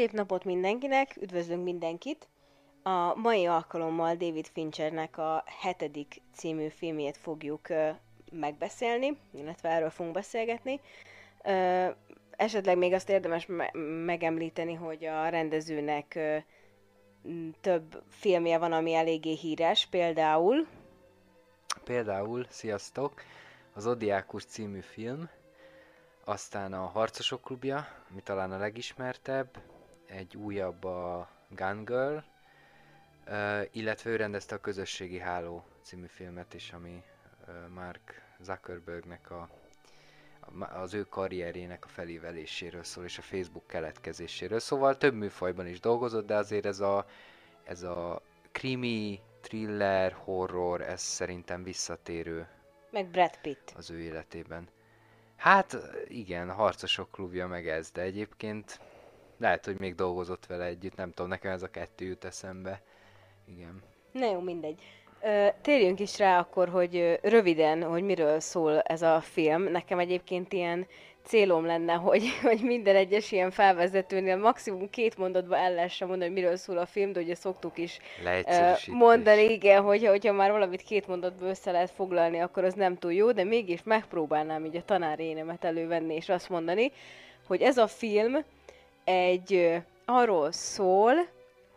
Szép napot mindenkinek, üdvözlünk mindenkit! A mai alkalommal David Finchernek a hetedik című filmjét fogjuk megbeszélni, illetve erről fogunk beszélgetni. Esetleg még azt érdemes me- megemlíteni, hogy a rendezőnek több filmje van, ami eléggé híres, például... Például, sziasztok, az Odiákus című film, aztán a Harcosok klubja, ami talán a legismertebb, egy újabb a Gun Girl, uh, illetve ő rendezte a Közösségi Háló című filmet is, ami uh, Mark Zuckerbergnek a, a, az ő karrierjének a feléveléséről szól, és a Facebook keletkezéséről. Szóval több műfajban is dolgozott, de azért ez a, ez a krimi, thriller, horror, ez szerintem visszatérő Meg Brad Pitt. az ő életében. Hát igen, harcosok klubja meg ez, de egyébként lehet, hogy még dolgozott vele együtt, nem tudom, nekem ez a kettő jut eszembe. Igen. Na jó, mindegy. Térjünk is rá akkor, hogy röviden, hogy miről szól ez a film. Nekem egyébként ilyen célom lenne, hogy, hogy minden egyes ilyen felvezetőnél maximum két mondatba el lehessen mondani, hogy miről szól a film, de ugye szoktuk is mondani, igen, hogy, hogyha már valamit két mondatba össze lehet foglalni, akkor az nem túl jó, de mégis megpróbálnám így a tanár énemet elővenni, és azt mondani, hogy ez a film egy arról szól,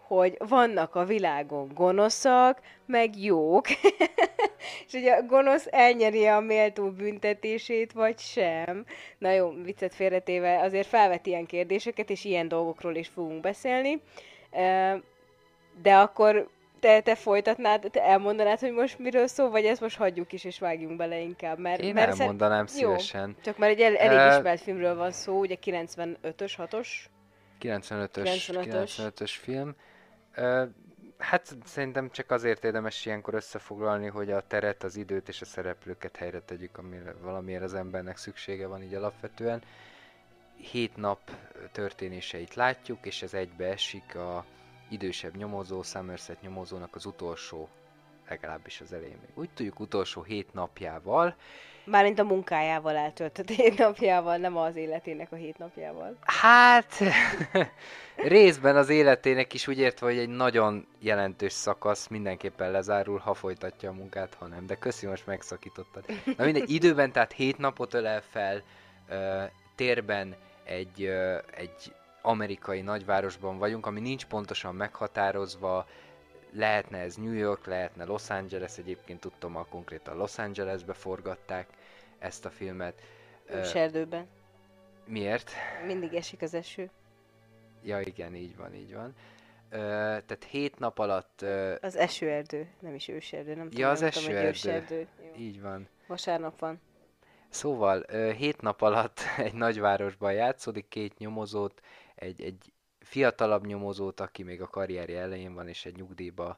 hogy vannak a világon gonoszak, meg jók, és hogy a gonosz elnyeri a méltó büntetését, vagy sem. Na jó, viccet félretéve, azért felvet ilyen kérdéseket, és ilyen dolgokról is fogunk beszélni. De akkor te, te folytatnád, te elmondanád, hogy most miről szól, vagy ezt most hagyjuk is, és vágjunk bele inkább, mert... Én mert szer- elmondanám Jó. szívesen. Csak már egy el, elég ismert filmről van szó, ugye 95-ös, 6-os. 95-ös, 95-ös. 95-ös film. Ö, hát szerintem csak azért érdemes ilyenkor összefoglalni, hogy a teret, az időt és a szereplőket helyre tegyük, amire valamiért az embernek szüksége van így alapvetően. Hét nap történéseit látjuk, és ez egybeesik a idősebb nyomozó, Somerset nyomozónak az utolsó, legalábbis az elején még úgy tudjuk, utolsó hét napjával, Mármint a munkájával eltöltött hét napjával, nem az életének a hét napjával. Hát, részben az életének is úgy értve, hogy egy nagyon jelentős szakasz mindenképpen lezárul, ha folytatja a munkát, ha nem. De köszi, most megszakítottad. Na mindegy, időben tehát hét napot ölel fel, ö, térben egy, ö, egy amerikai nagyvárosban vagyunk, ami nincs pontosan meghatározva, lehetne ez New York, lehetne Los Angeles, egyébként tudtam, a konkrétan Los Angelesbe forgatták ezt a filmet. Ö, Őserdőben. miért? Mindig esik az eső. Ja igen, így van, így van. Ö, tehát hét nap alatt, ö, Az esőerdő, nem is őserdő, nem Ja, az nem tudom, hogy esőerdő. őserdő. Jó. így van. Vasárnap van. Szóval ö, hét nap alatt egy nagyvárosban játszódik, két nyomozót, egy, egy fiatalabb nyomozót, aki még a karrierje elején van, és egy nyugdíjba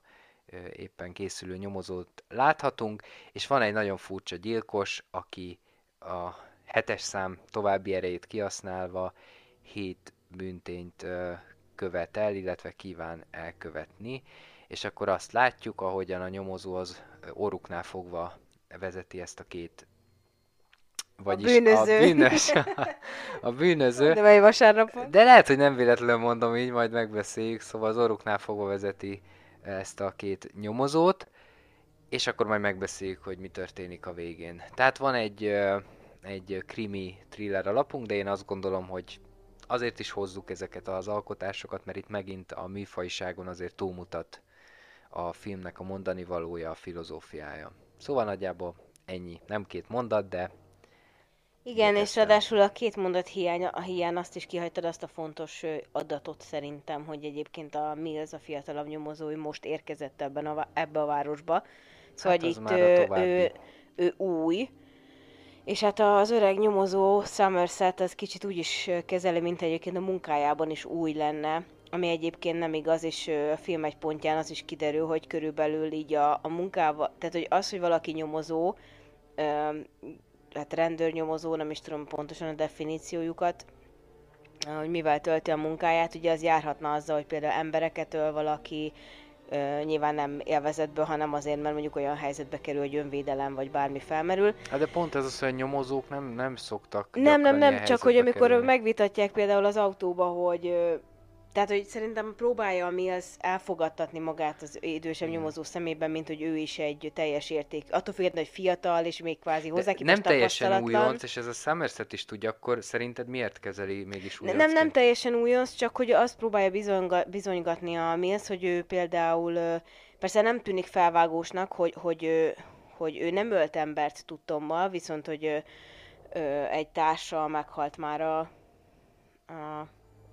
éppen készülő nyomozót láthatunk, és van egy nagyon furcsa gyilkos, aki a hetes szám további erejét kihasználva hét büntényt követ el, illetve kíván elkövetni, és akkor azt látjuk, ahogyan a nyomozó az ö, orruknál fogva vezeti ezt a két vagyis bűnöző. a bűnös, a bűnöző, De mely vasárnap van? de lehet, hogy nem véletlenül mondom így, majd megbeszéljük, szóval az orruknál fogva vezeti ezt a két nyomozót, és akkor majd megbeszéljük, hogy mi történik a végén. Tehát van egy, egy krimi thriller alapunk, de én azt gondolom, hogy azért is hozzuk ezeket az alkotásokat, mert itt megint a műfajiságon azért túlmutat a filmnek a mondani valója, a filozófiája. Szóval nagyjából ennyi. Nem két mondat, de Igen, és ráadásul a két mondat hiány, a hiány azt is kihagytad azt a fontos adatot szerintem, hogy egyébként a Mills, a fiatalabb nyomozó, ő most érkezett ebben a, ebbe a városba. Szóval, Hát itt ő, ő, ő új, és hát az öreg nyomozó Somerset az kicsit úgy is kezeli, mint egyébként a munkájában is új lenne, ami egyébként nem igaz, és a film egy pontján az is kiderül, hogy körülbelül így a, a munkával, tehát hogy az, hogy valaki nyomozó, hát rendőrnyomozó, nem is tudom pontosan a definíciójukat, hogy mivel tölti a munkáját, ugye az járhatna azzal, hogy például embereket öl valaki, ö, nyilván nem élvezetből, hanem azért, mert mondjuk olyan helyzetbe kerül, hogy önvédelem vagy bármi felmerül. Hát de pont ez az, hogy a nyomozók nem, nem szoktak Nem, nem, nem, csak hogy amikor kerülni. megvitatják például az autóba, hogy ö, tehát, hogy szerintem próbálja a Mills elfogadtatni magát az idősebb nyomozó szemében, mint hogy ő is egy teljes érték. Attól függetlenül, hogy fiatal, és még kvázi hozzá nem teljesen újonc, és ez a Somerset is tudja, akkor szerinted miért kezeli mégis újoncként? Nem, nem teljesen újonc, csak hogy azt próbálja bizonyga, bizonygatni a Mills, hogy ő például, persze nem tűnik felvágósnak, hogy, hogy, hogy ő nem ölt embert tudtommal, viszont hogy egy társa meghalt már a, a,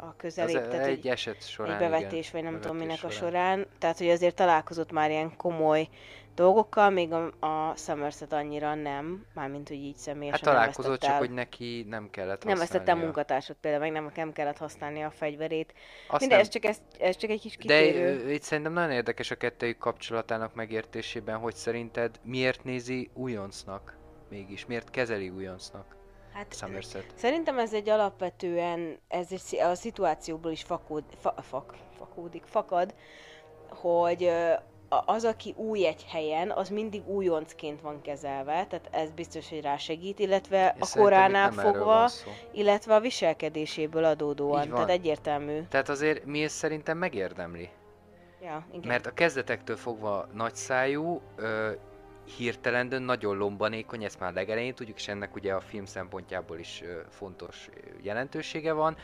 a közelébb, Az tehát egy eset során, egy bevetés, igen, vagy nem tudom minek a során. során, tehát hogy azért találkozott már ilyen komoly dolgokkal, még a, a Somerset annyira nem, mármint hogy így személyesen Hát találkozott, csak el. hogy neki nem kellett Nem vesztette a munkatársat például, meg nem, nem kellett használni a fegyverét. Azt Minden, nem- ez, csak, ez, ez csak egy kis De kitérő. ö, itt szerintem nagyon érdekes a kettőjük kapcsolatának megértésében, hogy szerinted miért nézi újoncnak mégis, miért kezeli újoncnak Hát, Somerset? szerintem ez egy alapvetően, ez egy, a szituációból is fakód, fa, fak, fakódik, fakad, hogy az, aki új egy helyen, az mindig újoncként van kezelve, tehát ez biztos, hogy rásegít, illetve És a koránál fogva, illetve a viselkedéséből adódóan, tehát egyértelmű. Tehát azért mi ezt szerintem megérdemli. Ja, igen. Mert a kezdetektől fogva nagyszájú, ö, hirtelen dön, nagyon lombanékony, ezt már legelején tudjuk, és ennek ugye a film szempontjából is fontos jelentősége van.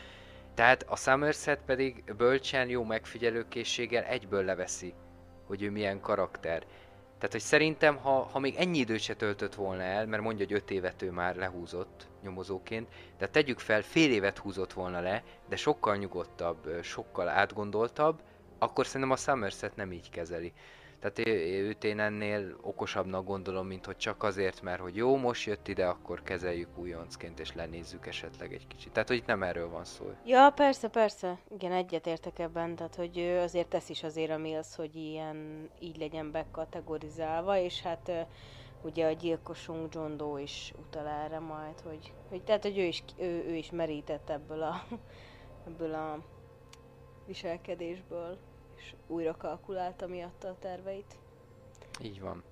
Tehát a Somerset pedig bölcsen, jó megfigyelőkészséggel egyből leveszi, hogy ő milyen karakter. Tehát, hogy szerintem, ha, ha még ennyi időt se töltött volna el, mert mondja, hogy öt évet ő már lehúzott nyomozóként, de tegyük fel, fél évet húzott volna le, de sokkal nyugodtabb, sokkal átgondoltabb, akkor szerintem a Somerset nem így kezeli. Tehát ő- őt én ennél okosabbnak gondolom, mint hogy csak azért, mert hogy jó, most jött ide, akkor kezeljük újoncként, és lenézzük esetleg egy kicsit. Tehát, hogy itt nem erről van szó. Ja, persze, persze. Igen, egyetértek ebben, tehát hogy ő azért tesz is azért a Mills, hogy ilyen, így legyen bekategorizálva, és hát ugye a gyilkosunk John Doe is utal erre majd, hogy, hogy tehát, hogy ő is, ő, ő is merített ebből a, ebből a viselkedésből, és újra kalkulálta miatta a terveit. Így van.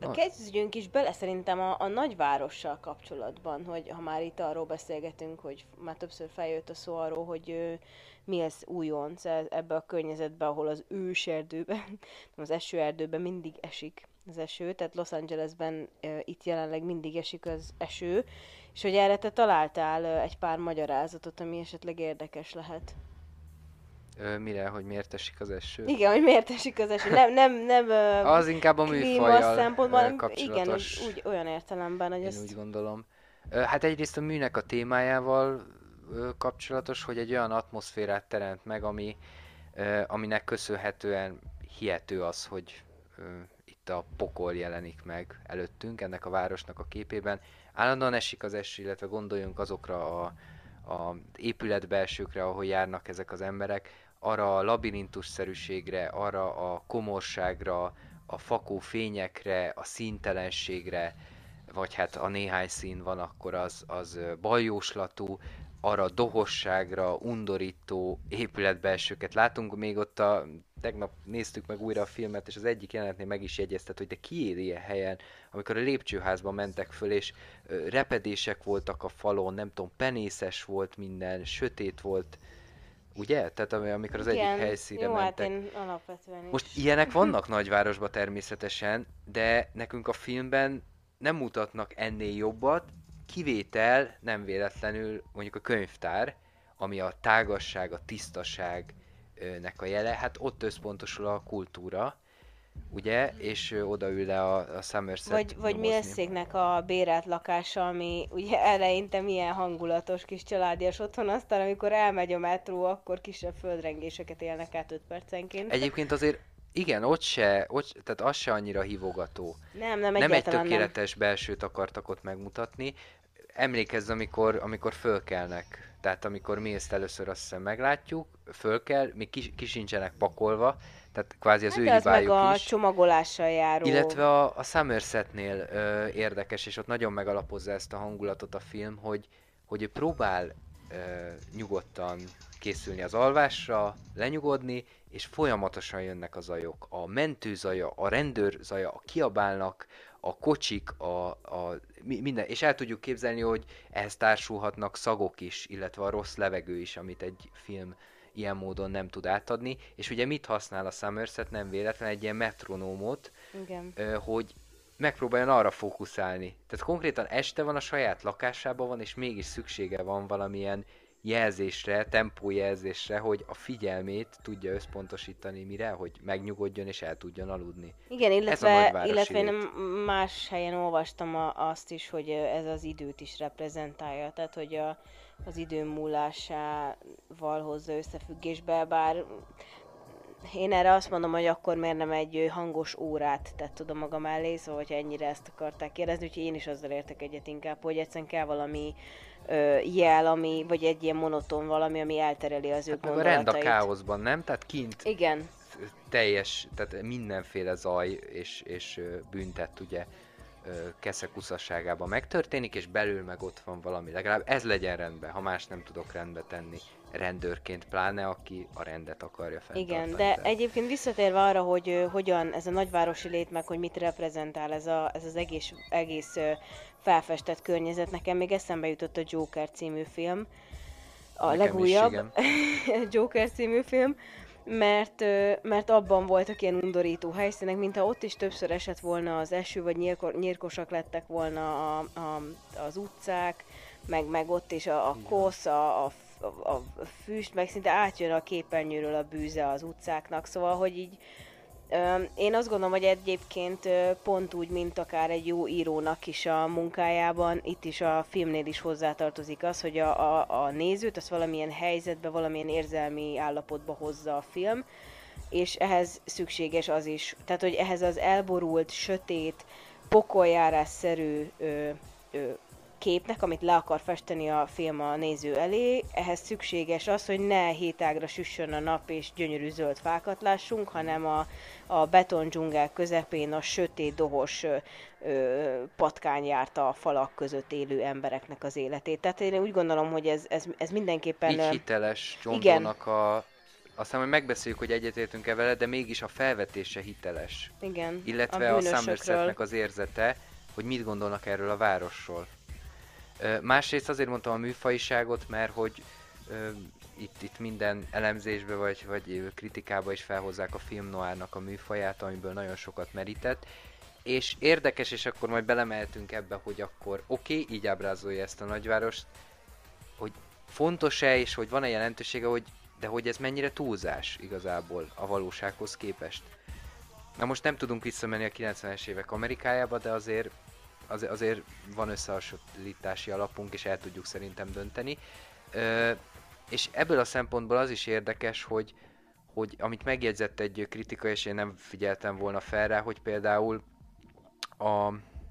A kezdjünk is bele szerintem a, a nagyvárossal kapcsolatban, hogy ha már itt arról beszélgetünk, hogy már többször feljött a szó arról, hogy ö, mi ez újonc e- ebbe a környezetbe, ahol az őserdőben, nem az esőerdőben mindig esik az eső, tehát Los Angelesben ö, itt jelenleg mindig esik az eső, és hogy erre te találtál egy pár magyarázatot, ami esetleg érdekes lehet. Ö, mire, hogy miért esik az eső? Igen, hogy miért esik az eső. Nem, nem, nem Az inkább a műfajjal szempontból, igen, úgy, úgy, olyan értelemben, hogy Én ezt... úgy gondolom. Hát egyrészt a műnek a témájával kapcsolatos, hogy egy olyan atmoszférát teremt meg, ami, aminek köszönhetően hihető az, hogy itt a pokol jelenik meg előttünk, ennek a városnak a képében. Állandóan esik az eső, illetve gondoljunk azokra a, a épületbelsőkre, ahol járnak ezek az emberek, arra a labirintusszerűségre, arra a komorságra, a fakó fényekre, a színtelenségre, vagy hát a néhány szín van, akkor az, az ö, baljóslatú, arra dohosságra, undorító épületbelsőket látunk, még ott a, tegnap néztük meg újra a filmet, és az egyik jelenetnél meg is jegyeztet, hogy de ki él ilyen helyen, amikor a lépcsőházba mentek föl, és repedések voltak a falon, nem tudom, penészes volt minden, sötét volt, ugye? Tehát ami- amikor az egyik helyszínre jó, mentek. hát én alapvetően is. Most ilyenek vannak nagyvárosban természetesen, de nekünk a filmben nem mutatnak ennél jobbat, kivétel nem véletlenül mondjuk a könyvtár, ami a tágasság, a tisztaságnek a jele, hát ott összpontosul a kultúra, ugye, és ö, odaül le a, a Somerset Vagy, vagy. Milszéknek a bérelt lakása, ami ugye eleinte milyen hangulatos kis családias otthon, aztán amikor elmegy a metró, akkor kisebb földrengéseket élnek át 5 percenként. Egyébként azért igen, ott se, ott, tehát az se annyira hívogató. nem, nem, nem egy egyáltalán nem. tökéletes belsőt akartak ott megmutatni. Emlékezz, amikor, amikor fölkelnek. Tehát amikor mi ezt először azt hiszem meglátjuk, fölkel, még ki, ki sincsenek pakolva, tehát kvázi az Hát ő az meg hibájuk a is. csomagolással járó. Illetve a, a Somersetnél ö, érdekes, és ott nagyon megalapozza ezt a hangulatot a film, hogy, hogy ő próbál ö, nyugodtan készülni az alvásra, lenyugodni, és folyamatosan jönnek a zajok. A mentőzaja, a rendőrzaja, a kiabálnak, a kocsik, a, a mi- minden, és el tudjuk képzelni, hogy ehhez társulhatnak szagok is, illetve a rossz levegő is, amit egy film ilyen módon nem tud átadni, és ugye mit használ a Somerset nem véletlen egy ilyen metronómot, Igen. hogy megpróbáljon arra fókuszálni. Tehát konkrétan este van a saját lakásában van, és mégis szüksége van valamilyen jelzésre, tempójelzésre, hogy a figyelmét tudja összpontosítani mire, hogy megnyugodjon és el tudjon aludni. Igen, illetve, illetve én más helyen olvastam a, azt is, hogy ez az időt is reprezentálja, tehát hogy a, az idő múlásával hozza összefüggésbe, bár én erre azt mondom, hogy akkor miért nem egy hangos órát tett tudom maga mellé, szóval hogyha ennyire ezt akarták kérdezni, úgyhogy én is azzal értek egyet inkább, hogy egyszerűen kell valami ö, jel, ami, vagy egy ilyen monoton valami, ami eltereli az ő Hát meg a rend a gondolatait. káoszban, nem? Tehát kint Igen, teljes, tehát mindenféle zaj és, és büntet ugye ö, keszekuszaságában megtörténik, és belül meg ott van valami. Legalább ez legyen rendben, ha más nem tudok rendbe tenni. Rendőrként pláne, aki a rendet akarja fenntartani. Igen, de Tehát- egyébként visszatérve arra, hogy hogyan ez a nagyvárosi lét, meg hogy mit reprezentál ez, a, ez az egész, egész felfestett környezet, nekem még eszembe jutott a Joker című film, a Nekem is, legújabb igen. Joker című film, mert, mert abban voltak ilyen undorító helyszínek, mintha ott is többször esett volna az eső, vagy nyírko, nyírkosak lettek volna a, a, az utcák, meg, meg ott is a, a kosz, a, a, a, füst, meg szinte átjön a képernyőről a bűze az utcáknak, szóval, hogy így én azt gondolom, hogy egyébként pont úgy, mint akár egy jó írónak is a munkájában, itt is a filmnél is hozzátartozik az, hogy a, a, a nézőt azt valamilyen helyzetbe, valamilyen érzelmi állapotba hozza a film, és ehhez szükséges az is, tehát hogy ehhez az elborult, sötét, pokoljárásszerű ö, ö, képnek, amit le akar festeni a film a néző elé, ehhez szükséges az, hogy ne hétágra süssön a nap és gyönyörű zöld fákat lássunk, hanem a, a beton dzsungel közepén a sötét, dohos ö, patkány járta a falak között élő embereknek az életét. Tehát én úgy gondolom, hogy ez, ez, ez mindenképpen... Így hiteles. Donnak a... Aztán majd megbeszéljük, hogy egyetértünk-e vele, de mégis a felvetése hiteles. igen, Illetve a, a. Somersetnek az érzete, hogy mit gondolnak erről a városról. Másrészt azért mondtam a műfajiságot, mert hogy ö, itt, itt minden elemzésbe vagy, vagy kritikába is felhozzák a film noárnak a műfaját, amiből nagyon sokat merített. És érdekes, és akkor majd belemeltünk ebbe, hogy akkor oké, okay, így ábrázolja ezt a nagyvárost, hogy fontos-e, és hogy van-e jelentősége, hogy de hogy ez mennyire túlzás igazából a valósághoz képest. Na most nem tudunk visszamenni a 90-es évek Amerikájába, de azért, az, azért van összehasonlítási alapunk, és el tudjuk szerintem dönteni. Ö, és ebből a szempontból az is érdekes, hogy, hogy amit megjegyzett egy kritika, és én nem figyeltem volna fel rá, hogy például a,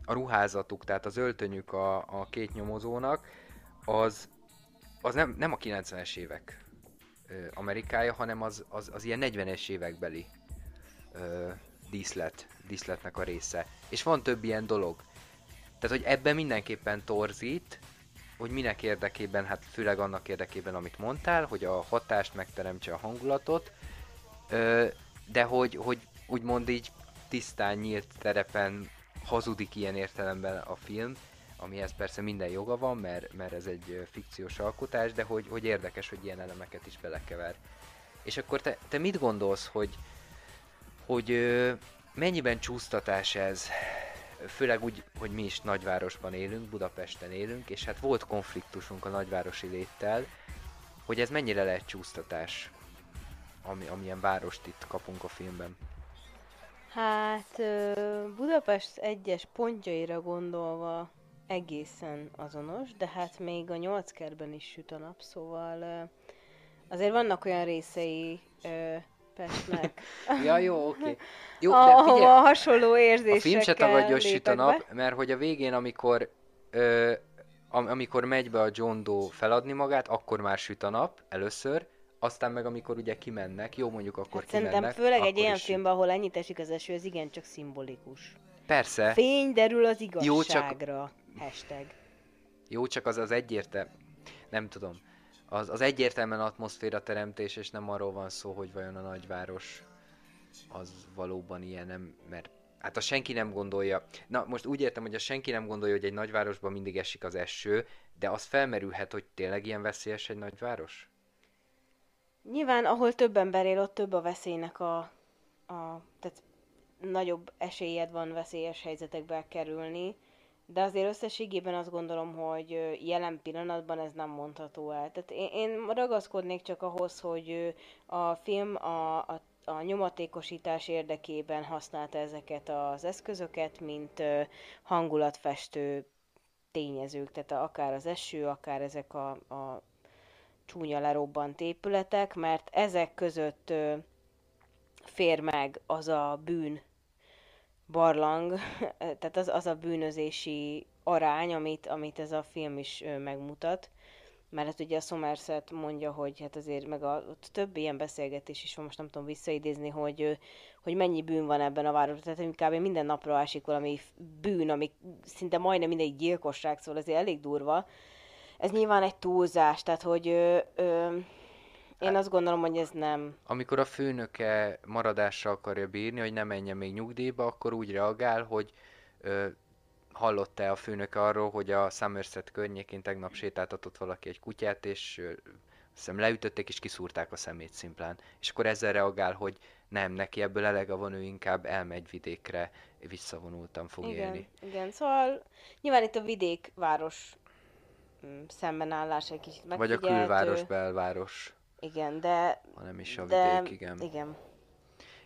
a ruházatuk, tehát az öltönyük a, a két nyomozónak, az, az nem, nem a 90-es évek Amerikája, hanem az, az, az ilyen 40-es évekbeli ö, díszlet, díszletnek a része. És van több ilyen dolog. Tehát, hogy ebben mindenképpen torzít, hogy minek érdekében, hát főleg annak érdekében, amit mondtál, hogy a hatást megteremtse a hangulatot, de hogy, hogy úgymond így tisztán nyílt terepen hazudik ilyen értelemben a film, amihez persze minden joga van, mert, mert ez egy fikciós alkotás, de hogy, hogy érdekes, hogy ilyen elemeket is belekever. És akkor te, te mit gondolsz, hogy, hogy mennyiben csúsztatás ez? Főleg úgy, hogy mi is nagyvárosban élünk, Budapesten élünk, és hát volt konfliktusunk a nagyvárosi léttel, hogy ez mennyire lehet csúsztatás, ami, amilyen várost itt kapunk a filmben. Hát Budapest egyes pontjaira gondolva egészen azonos, de hát még a nyolc kertben is süt a nap, szóval azért vannak olyan részei ö, Pestnek, Ja, jó, oké. Jó, de ahova figyelj, hasonló a érzésekkel film se tagadja, süt a nap, be. mert hogy a végén, amikor ö, am- amikor megy be a John Doe feladni magát, akkor már süt a nap, először, aztán meg amikor ugye kimennek, jó mondjuk akkor Hát szerintem kimennek, főleg akkor egy ilyen filmben, ahol ennyit esik az eső, ez igencsak szimbolikus. Persze, Fény derül az Jó, csak- igazságra. Hashtag. jó, csak az az egyértelmű, nem tudom, az, az egyértelműen atmoszféra teremtés, és nem arról van szó, hogy vajon a nagyváros az valóban ilyen, nem, mert hát a senki nem gondolja, na most úgy értem, hogy a senki nem gondolja, hogy egy nagyvárosban mindig esik az eső, de az felmerülhet, hogy tényleg ilyen veszélyes egy nagyváros? Nyilván, ahol több ember él, ott több a veszélynek a, a tehát nagyobb esélyed van veszélyes helyzetekbe kerülni, de azért összességében azt gondolom, hogy jelen pillanatban ez nem mondható el. Tehát én, én ragaszkodnék csak ahhoz, hogy a film a, a, a nyomatékosítás érdekében használta ezeket az eszközöket, mint hangulatfestő tényezők, tehát akár az eső, akár ezek a, a csúnya lerobbant épületek, mert ezek között fér meg az a bűn barlang, tehát az, az a bűnözési arány, amit, amit ez a film is megmutat. Mert hát ugye a Somerset mondja, hogy hát azért meg a, ott több ilyen beszélgetés is van, most nem tudom visszaidézni, hogy, hogy mennyi bűn van ebben a városban. Tehát kb. minden napra ásik valami bűn, ami szinte majdnem mindegy gyilkosság, szóval azért elég durva. Ez nyilván egy túlzás, tehát hogy ö, ö, én azt gondolom, hogy ez nem. Amikor a főnöke maradással akarja bírni, hogy ne menjen még nyugdíjba, akkor úgy reagál, hogy ö, hallott-e a főnök arról, hogy a Somerset környékén tegnap sétáltatott valaki egy kutyát, és ö, hiszem leütötték és kiszúrták a szemét szimplán. És akkor ezzel reagál, hogy nem, neki ebből elege van, ő inkább elmegy vidékre, visszavonultan fog igen, élni. Igen, szóval nyilván itt a vidék-város mm, szembenállás egy kicsit Vagy a külváros-belváros igen, de... Ha nem is a de, vidék, igen. Igen.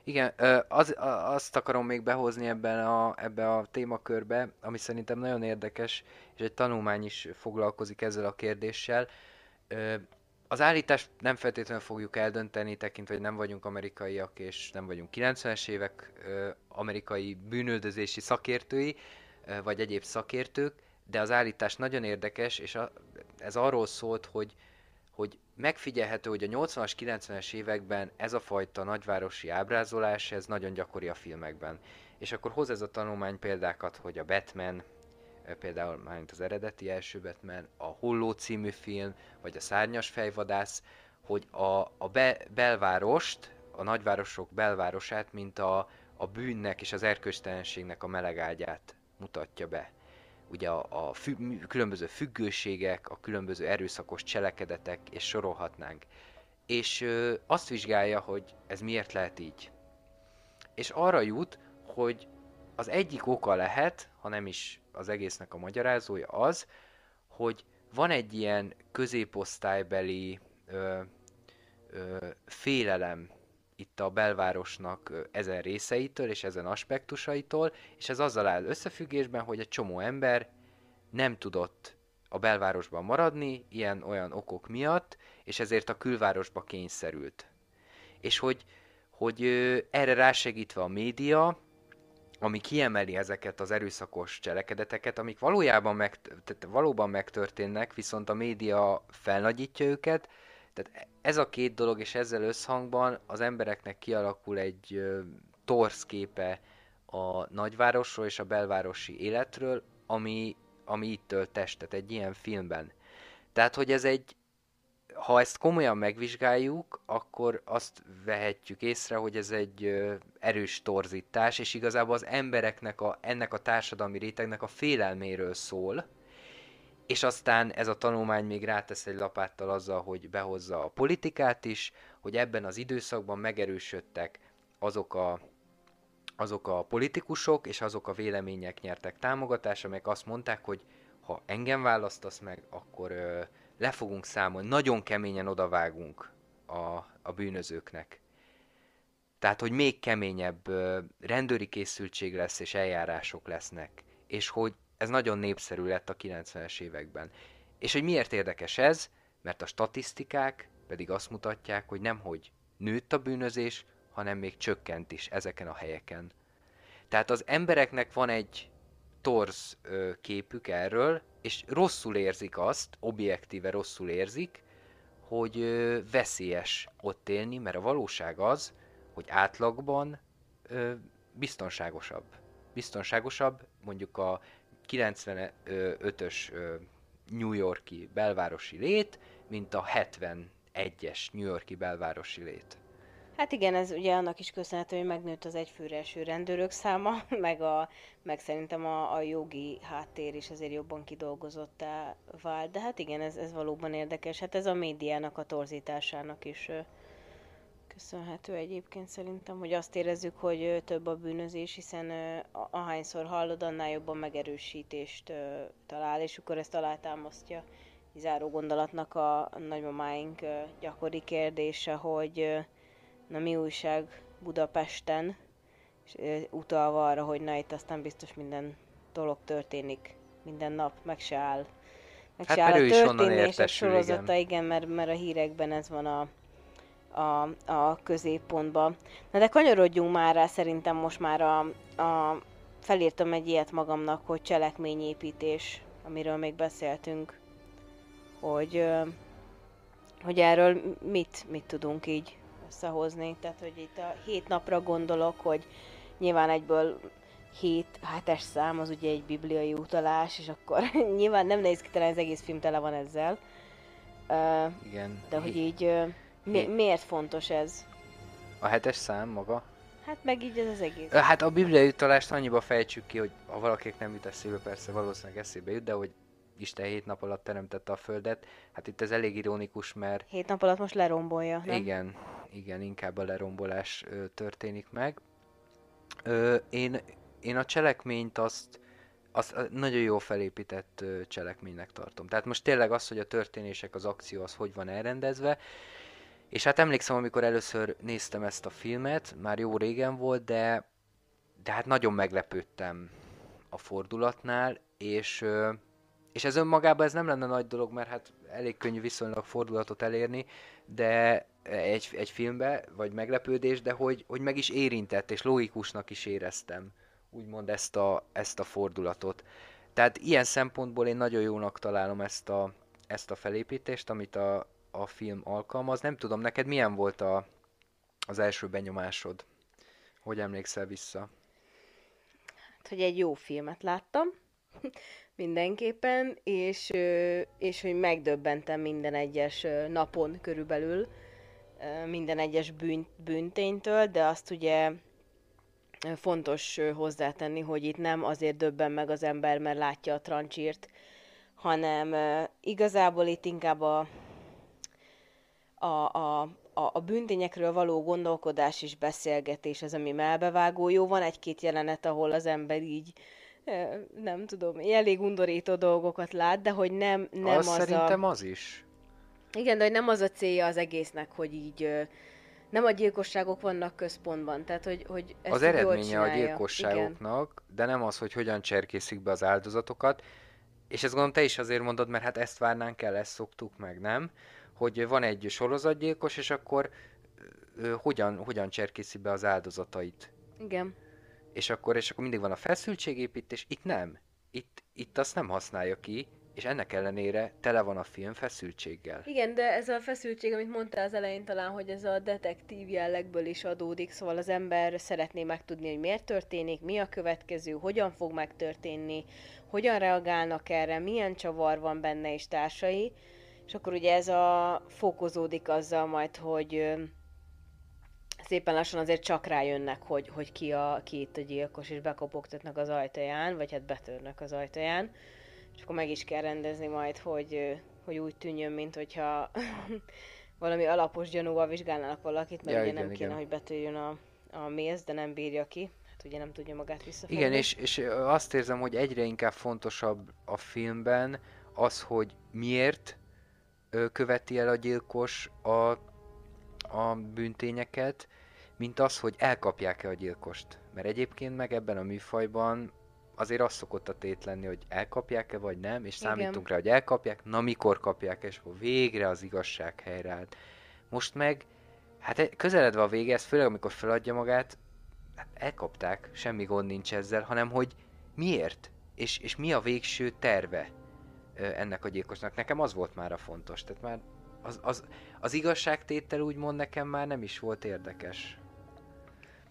Igen, az, azt akarom még behozni ebben a, ebbe a témakörbe, ami szerintem nagyon érdekes, és egy tanulmány is foglalkozik ezzel a kérdéssel. Az állítást nem feltétlenül fogjuk eldönteni, tekintve, hogy nem vagyunk amerikaiak, és nem vagyunk 90-es évek amerikai bűnöldözési szakértői, vagy egyéb szakértők, de az állítás nagyon érdekes, és ez arról szólt, hogy hogy megfigyelhető, hogy a 80-as, 90-es években ez a fajta nagyvárosi ábrázolás, ez nagyon gyakori a filmekben. És akkor hoz ez a tanulmány példákat, hogy a Batman, eh, például már az eredeti első Batman, a Holló című film, vagy a Szárnyas fejvadász, hogy a, a be, belvárost, a nagyvárosok belvárosát, mint a, a bűnnek és az erköstelenségnek a melegágyát mutatja be ugye a, a fü- különböző függőségek, a különböző erőszakos cselekedetek, és sorolhatnánk. És ö, azt vizsgálja, hogy ez miért lehet így. És arra jut, hogy az egyik oka lehet, ha nem is az egésznek a magyarázója az, hogy van egy ilyen középosztálybeli ö, ö, félelem itt a belvárosnak ezen részeitől és ezen aspektusaitól, és ez azzal áll összefüggésben, hogy egy csomó ember nem tudott a belvárosban maradni, ilyen-olyan okok miatt, és ezért a külvárosba kényszerült. És hogy, hogy erre rásegítve a média, ami kiemeli ezeket az erőszakos cselekedeteket, amik valójában meg, tehát valóban megtörténnek, viszont a média felnagyítja őket, tehát ez a két dolog, és ezzel összhangban az embereknek kialakul egy ö, torsz képe a nagyvárosról és a belvárosi életről, ami, ami itt tölt testet egy ilyen filmben. Tehát, hogy ez egy, ha ezt komolyan megvizsgáljuk, akkor azt vehetjük észre, hogy ez egy erős torzítás, és igazából az embereknek, a, ennek a társadalmi rétegnek a félelméről szól, és aztán ez a tanulmány még rátesz egy lapáttal azzal, hogy behozza a politikát is, hogy ebben az időszakban megerősödtek azok a, azok a politikusok és azok a vélemények nyertek támogatást, amelyek azt mondták, hogy ha engem választasz meg, akkor ö, le fogunk számolni, nagyon keményen odavágunk a, a bűnözőknek. Tehát, hogy még keményebb ö, rendőri készültség lesz és eljárások lesznek, és hogy ez nagyon népszerű lett a 90-es években. És hogy miért érdekes ez? Mert a statisztikák pedig azt mutatják, hogy nemhogy nőtt a bűnözés, hanem még csökkent is ezeken a helyeken. Tehát az embereknek van egy torz ö, képük erről, és rosszul érzik azt, objektíve rosszul érzik, hogy ö, veszélyes ott élni, mert a valóság az, hogy átlagban ö, biztonságosabb. Biztonságosabb mondjuk a 95-ös New Yorki belvárosi lét, mint a 71-es New Yorki belvárosi lét. Hát igen, ez ugye annak is köszönhető, hogy megnőtt az egyfőre eső rendőrök száma, meg, a, meg szerintem a, a jogi háttér is azért jobban kidolgozottá vált. De hát igen, ez, ez valóban érdekes. Hát ez a médiának a torzításának is köszönhető egyébként szerintem, hogy azt érezzük, hogy több a bűnözés, hiszen ahányszor hallod, annál jobban megerősítést talál, és akkor ezt alátámasztja. Záró gondolatnak a nagymamáink gyakori kérdése, hogy na mi újság Budapesten, és utalva arra, hogy na itt aztán biztos minden dolog történik, minden nap, meg se áll. Meg hát se áll a történések sorozata, igen, igen mert, mert a hírekben ez van a, a, a középpontban. Na de kanyarodjunk már rá, szerintem most már a, a felírtam egy ilyet magamnak, hogy cselekményépítés, amiről még beszéltünk, hogy, hogy erről mit, mit tudunk így összehozni. Tehát, hogy itt a hét napra gondolok, hogy nyilván egyből hét, hetes szám az ugye egy bibliai utalás, és akkor nyilván nem néz ki, talán az egész film tele van ezzel. Uh, Igen. De hogy így uh, mi, miért fontos ez? A hetes szám maga? Hát meg így ez az egész. Hát a bibliai utalást annyiba fejtsük ki, hogy ha valakinek nem jut eszébe, persze valószínűleg eszébe jut, de hogy Isten hét nap alatt teremtette a Földet. Hát itt ez elég ironikus, mert... Hét nap alatt most lerombolja, nem? Igen, igen, inkább a lerombolás ö, történik meg. Ö, én, én a cselekményt azt, azt nagyon jó felépített ö, cselekménynek tartom. Tehát most tényleg az, hogy a történések, az akció az hogy van elrendezve, és hát emlékszem, amikor először néztem ezt a filmet, már jó régen volt, de, de hát nagyon meglepődtem a fordulatnál, és és ez önmagában ez nem lenne nagy dolog, mert hát elég könnyű viszonylag fordulatot elérni, de egy, egy filmbe, vagy meglepődés, de hogy, hogy meg is érintett, és logikusnak is éreztem, úgymond ezt a, ezt a fordulatot. Tehát ilyen szempontból én nagyon jónak találom ezt a, ezt a felépítést, amit a, a film alkalmaz. Nem tudom, neked milyen volt a, az első benyomásod? Hogy emlékszel vissza? Hát, hogy egy jó filmet láttam mindenképpen, és, és hogy megdöbbentem minden egyes napon körülbelül, minden egyes bűn, bűnténytől, de azt ugye fontos hozzátenni, hogy itt nem azért döbben meg az ember, mert látja a trancsírt, hanem igazából itt inkább a, a, a, a, a bűntényekről való gondolkodás és beszélgetés az, ami melbevágó. Jó, van egy-két jelenet, ahol az ember így nem tudom, elég undorító dolgokat lát, de hogy nem, nem az, az szerintem a... az is. Igen, de hogy nem az a célja az egésznek, hogy így nem a gyilkosságok vannak központban, tehát hogy, hogy ezt Az eredménye a gyilkosságoknak, Igen. de nem az, hogy hogyan cserkészik be az áldozatokat, és ezt gondolom te is azért mondod, mert hát ezt várnánk el, ezt szoktuk meg, nem? Hogy van egy sorozatgyilkos, és akkor ö, hogyan, hogyan cserkészi be az áldozatait. Igen és akkor, és akkor mindig van a feszültségépítés, itt nem. Itt, itt azt nem használja ki, és ennek ellenére tele van a film feszültséggel. Igen, de ez a feszültség, amit mondtál az elején talán, hogy ez a detektív jellegből is adódik, szóval az ember szeretné megtudni, hogy miért történik, mi a következő, hogyan fog megtörténni, hogyan reagálnak erre, milyen csavar van benne és társai, és akkor ugye ez a fokozódik azzal majd, hogy szépen lassan azért csak rájönnek, hogy, hogy ki, a, ki itt a gyilkos, és bekopogtatnak az ajtaján, vagy hát betörnek az ajtaján, és akkor meg is kell rendezni majd, hogy, hogy úgy tűnjön, mint hogyha valami alapos gyanúval vizsgálnának valakit, mert ja, ugye igen, nem kéne, igen. hogy betörjön a, a méz, de nem bírja ki. Hát ugye nem tudja magát visszafogni. Igen, és, és azt érzem, hogy egyre inkább fontosabb a filmben az, hogy miért követi el a gyilkos a, a büntényeket, mint az, hogy elkapják-e a gyilkost. Mert egyébként meg ebben a műfajban azért az szokott a tét lenni, hogy elkapják-e vagy nem, és Igen. számítunk rá, hogy elkapják, na mikor kapják, és akkor végre az igazság helyreállt. Most meg, hát közeledve a vége, ez főleg amikor feladja magát, hát elkapták, semmi gond nincs ezzel, hanem hogy miért, és, és mi a végső terve ennek a gyilkosnak. Nekem az volt már a fontos, tehát már az, az, az igazságtétel úgymond nekem már nem is volt érdekes.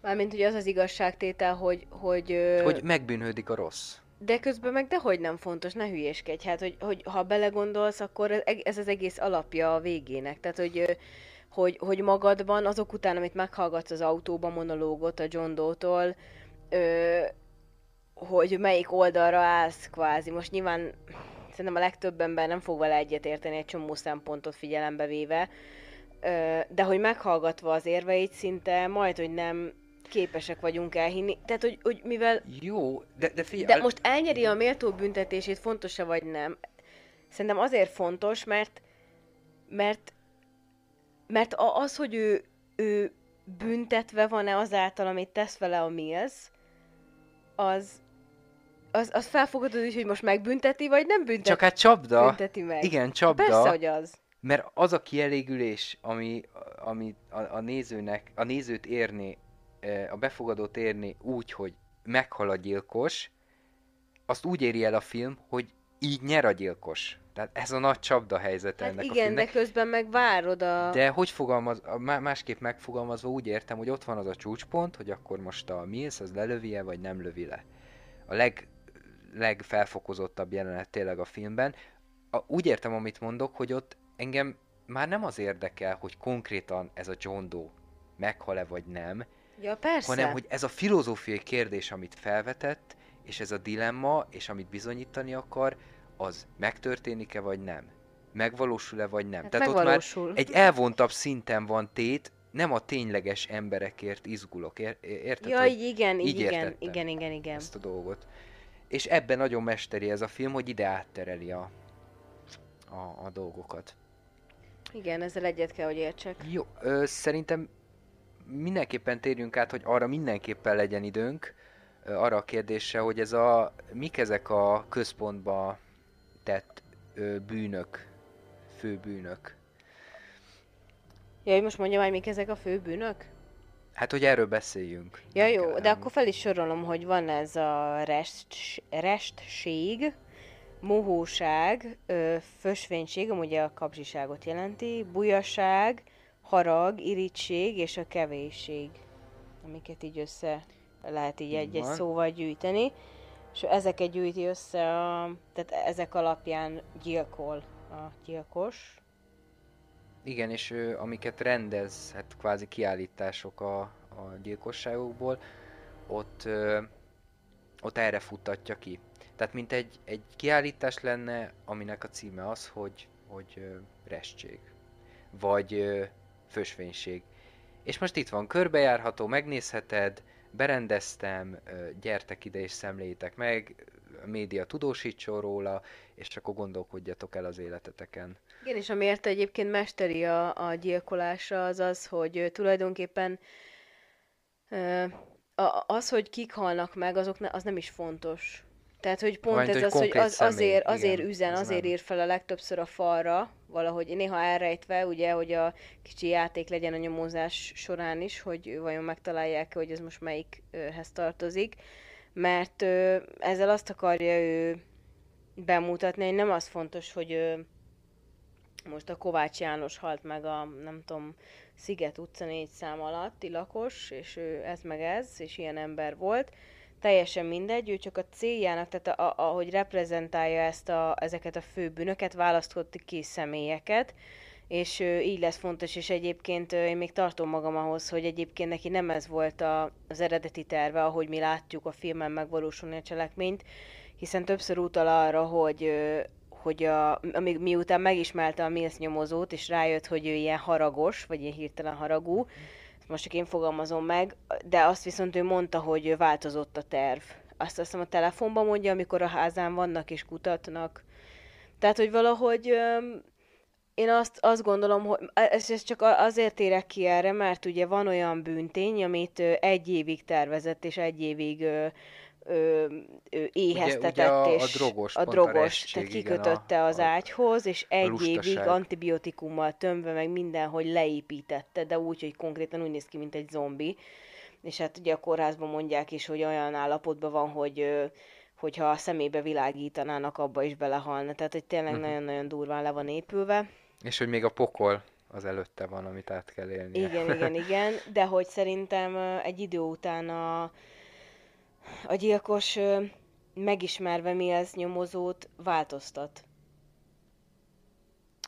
Mármint ugye az az igazságtétel, hogy... Hogy, hogy megbűnhődik a rossz. De közben meg dehogy nem fontos, ne hülyéskedj. Hát, hogy, hogy ha belegondolsz, akkor ez az egész alapja a végének. Tehát, hogy, hogy, hogy magadban, azok után, amit meghallgatsz az autóban monológot a John Doe-tól, hogy melyik oldalra állsz kvázi. Most nyilván szerintem a legtöbb ember nem fog vele egyetérteni egy csomó szempontot figyelembe véve, de hogy meghallgatva az érveit, szinte majd, hogy nem képesek vagyunk elhinni. Tehát, hogy, hogy mivel... Jó, de, de figyelj... De most elnyeri a méltó büntetését, fontos-e vagy nem? Szerintem azért fontos, mert mert mert az, hogy ő, ő büntetve van-e azáltal, amit tesz vele a Mills, az, az, az felfogadódik, hogy most megbünteti, vagy nem bünteti, Csak hát csapda. bünteti meg. Igen, csapda. Persze, hogy az. Mert az a kielégülés, ami, ami a, a nézőnek, a nézőt érni, a befogadót érni úgy, hogy meghal a gyilkos, azt úgy éri el a film, hogy így nyer a gyilkos. Tehát ez a nagy csapda helyzet hát ennek igen, a filmnek. de közben meg várod a... De hogy fogalmaz, másképp megfogalmazva úgy értem, hogy ott van az a csúcspont, hogy akkor most a Mills az lelövi-e, vagy nem lövi le. A leg, legfelfokozottabb jelenet tényleg a filmben. A, úgy értem, amit mondok, hogy ott engem már nem az érdekel, hogy konkrétan ez a John Doe meghal-e vagy nem, ja, persze. hanem hogy ez a filozófiai kérdés, amit felvetett, és ez a dilemma, és amit bizonyítani akar, az megtörténik-e vagy nem? Megvalósul-e vagy nem? Hát Tehát megvalósul. ott már egy elvontabb szinten van tét, nem a tényleges emberekért izgulok, ér- érted? Ja, így igen, így igen, értettem igen, igen, igen. Ezt a dolgot. És ebben nagyon mesteri ez a film, hogy ide áttereli a, a, a dolgokat. Igen, ezzel egyet kell, hogy értsek. Jó, ö, szerintem mindenképpen térjünk át, hogy arra mindenképpen legyen időnk, ö, arra a kérdésre, hogy ez a, mik ezek a központba tett ö, bűnök, főbűnök. Ja, hogy most mondjam, hogy mik ezek a fő bűnök? Hát, hogy erről beszéljünk. Ja, jó, kell de akkor fel is sorolom, hogy van ez a rest, restség, mohóság, ö, fösvénység, ami ugye a kapzsiságot jelenti, bujaság, harag, irítség és a kevésség, amiket így össze lehet így egy-egy szóval gyűjteni. És ezeket gyűjti össze, a, tehát ezek alapján gyilkol a gyilkos. Igen, és ő, amiket rendez, hát kvázi kiállítások a, a gyilkosságokból, ott, ö, ott erre futtatja ki. Tehát mint egy, egy kiállítás lenne, aminek a címe az, hogy, hogy ö, restség, vagy ö, fösvénység. És most itt van, körbejárható, megnézheted, berendeztem, ö, gyertek ide és szemléljétek meg, a média tudósítson róla, és akkor gondolkodjatok el az életeteken. Igen, és amiért egyébként mesteri a, a gyilkolásra, az az, hogy tulajdonképpen az, hogy kik halnak meg, azok ne, az nem is fontos. Tehát, hogy pont Vagy ez az, hogy az, személy, azért, azért igen, üzen, azért nem. ír fel a legtöbbször a falra, valahogy néha elrejtve, ugye, hogy a kicsi játék legyen a nyomozás során is, hogy vajon megtalálják hogy ez most melyikhez tartozik, mert ö, ezzel azt akarja ő bemutatni, hogy nem az fontos, hogy ö, most a Kovács János halt meg a, nem tudom, Sziget utca négy szám alatti lakos, és ő ez meg ez, és ilyen ember volt. Teljesen mindegy, ő csak a céljának, tehát a, a, ahogy reprezentálja ezt a, ezeket a főbűnöket, választott ki személyeket, és ö, így lesz fontos, és egyébként én még tartom magam ahhoz, hogy egyébként neki nem ez volt a, az eredeti terve, ahogy mi látjuk a filmen megvalósulni a cselekményt, hiszen többször utal arra, hogy hogy a, amíg miután megismerte a Mills nyomozót, és rájött, hogy ő ilyen haragos, vagy ilyen hirtelen haragú, most csak én fogalmazom meg, de azt viszont ő mondta, hogy változott a terv. Azt hiszem a telefonban mondja, amikor a házán vannak és kutatnak. Tehát, hogy valahogy én azt, azt gondolom, hogy ez, ez csak azért érek ki erre, mert ugye van olyan bűntény, amit egy évig tervezett, és egy évig ö, ö, éheztetett, ugye a- a és drogos, a pont a drogos, restség, tehát igen, a- kikötötte az a- ágyhoz, és egy évig lustaság. antibiotikummal tömve, meg mindenhogy leépítette, de úgy, hogy konkrétan úgy néz ki, mint egy zombi. És hát ugye a kórházban mondják is, hogy olyan állapotban van, hogy hogyha a szemébe világítanának, abba is belehalna. Tehát, hogy tényleg Mhm. nagyon-nagyon durván le van épülve. És hogy még a pokol az előtte van, amit át kell élnie. Igen, igen, igen, de hogy szerintem egy idő után a, a gyilkos megismerve mi ez nyomozót változtat.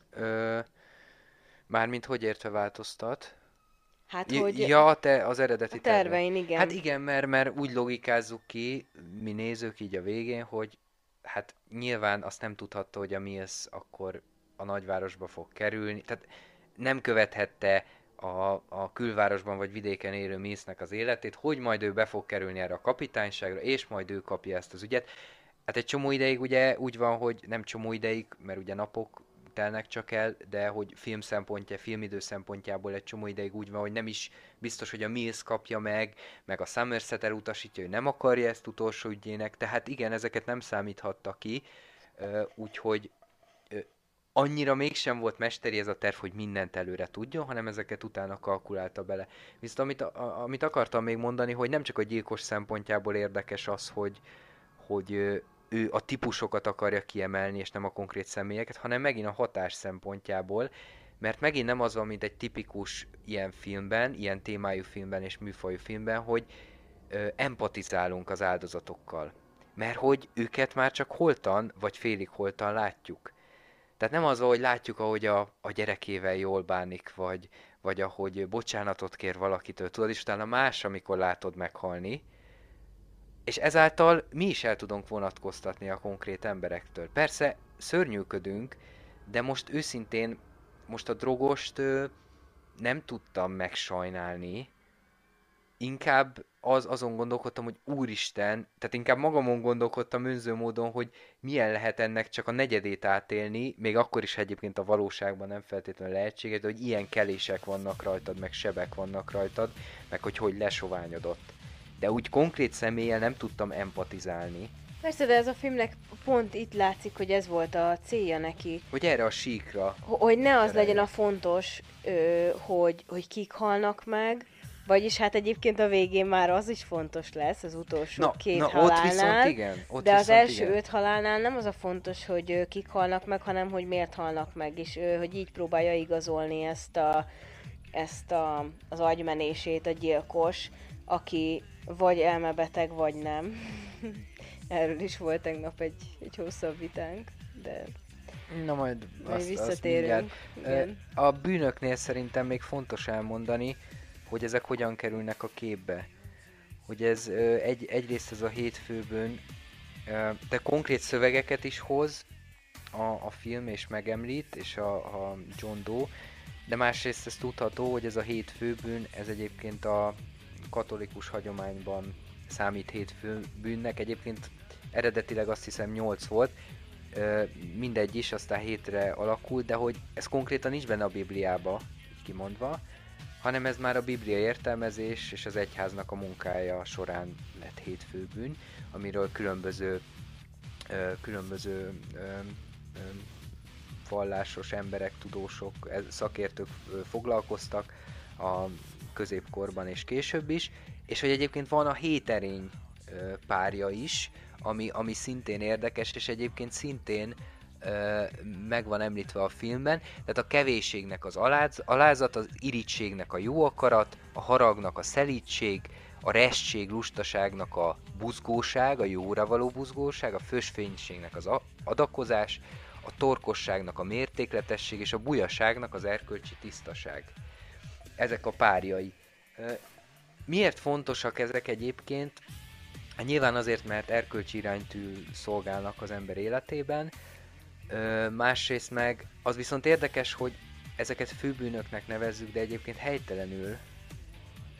Ö, mármint hogy értve változtat? Hát, J- hogy ja, te az eredeti a tervein, igen. Hát igen, mert, mert úgy logikázzuk ki, mi nézők így a végén, hogy hát nyilván azt nem tudhatta, hogy a Mills akkor a nagyvárosba fog kerülni. Tehát nem követhette a, a külvárosban vagy vidéken élő Mésznek az életét, hogy majd ő be fog kerülni erre a kapitányságra, és majd ő kapja ezt az ügyet. Hát egy csomó ideig ugye úgy van, hogy nem csomó ideig, mert ugye napok telnek csak el, de hogy film szempontja, filmidő szempontjából egy csomó ideig úgy van, hogy nem is biztos, hogy a Mills kapja meg, meg a Somerset elutasítja, hogy nem akarja ezt utolsó ügyének, tehát igen, ezeket nem számíthatta ki, úgyhogy annyira mégsem volt mesteri ez a terv, hogy mindent előre tudjon, hanem ezeket utána kalkulálta bele. Viszont amit, a, amit akartam még mondani, hogy nem csak a gyilkos szempontjából érdekes az, hogy, hogy ő a típusokat akarja kiemelni, és nem a konkrét személyeket, hanem megint a hatás szempontjából, mert megint nem az van, mint egy tipikus ilyen filmben, ilyen témájú filmben és műfajú filmben, hogy ö, empatizálunk az áldozatokkal. Mert hogy őket már csak holtan, vagy félig holtan látjuk. Tehát nem az, hogy látjuk, ahogy a, a gyerekével jól bánik, vagy, vagy ahogy bocsánatot kér valakitől, tudod, és utána más, amikor látod meghalni, és ezáltal mi is el tudunk vonatkoztatni a konkrét emberektől. Persze szörnyűködünk, de most őszintén, most a drogost ö, nem tudtam megsajnálni, inkább az, azon gondolkodtam, hogy úristen, tehát inkább magamon gondolkodtam önző módon, hogy milyen lehet ennek csak a negyedét átélni, még akkor is egyébként a valóságban nem feltétlenül lehetséges, de hogy ilyen kelések vannak rajtad, meg sebek vannak rajtad, meg hogy hogy lesoványodott. De úgy konkrét személlyel nem tudtam empatizálni. Persze, de ez a filmnek pont itt látszik, hogy ez volt a célja neki. Hogy erre a síkra. Hogy ne az legyen a fontos, hogy, hogy kik halnak meg, vagyis hát egyébként a végén már az is fontos lesz, az utolsó na, két na, halálnál. Ott viszont igen, ott de az első igen. öt halálnál nem az a fontos, hogy kik halnak meg, hanem hogy miért halnak meg, és hogy így próbálja igazolni ezt, a, ezt a, az agymenését a gyilkos, aki vagy elmebeteg, vagy nem. Erről is volt tegnap egy, egy hosszabb vitánk, de Na majd azt, visszatérünk. Azt Igen. A bűnöknél szerintem még fontos elmondani, hogy ezek hogyan kerülnek a képbe. Hogy ez egy, egyrészt ez a hétfőbön, de konkrét szövegeket is hoz a, a film, és megemlít, és a, a John Doe, de másrészt ez tudható, hogy ez a hétfőbűn, ez egyébként a katolikus hagyományban számít hétfőbűnnek, egyébként eredetileg azt hiszem 8 volt, mindegy is, aztán hétre alakult, de hogy ez konkrétan nincs benne a Bibliába, így kimondva, hanem ez már a Biblia értelmezés és az egyháznak a munkája során lett hétfőbűn, amiről különböző, különböző ö, vallásos emberek, tudósok, szakértők foglalkoztak a középkorban és később is, és hogy egyébként van a héterény párja is, ami, ami szintén érdekes, és egyébként szintén meg van említve a filmben, tehát a kevésségnek az aláz, alázat, az irítségnek a jó akarat, a haragnak a szelítség, a restség, lustaságnak a buzgóság, a jóra való buzgóság, a fösfénységnek az adakozás, a torkosságnak a mértékletesség és a bujaságnak az erkölcsi tisztaság. Ezek a párjai. Miért fontosak ezek egyébként? Nyilván azért, mert erkölcsi iránytű szolgálnak az ember életében, Ö, másrészt meg az viszont érdekes, hogy ezeket főbűnöknek nevezzük, de egyébként helytelenül,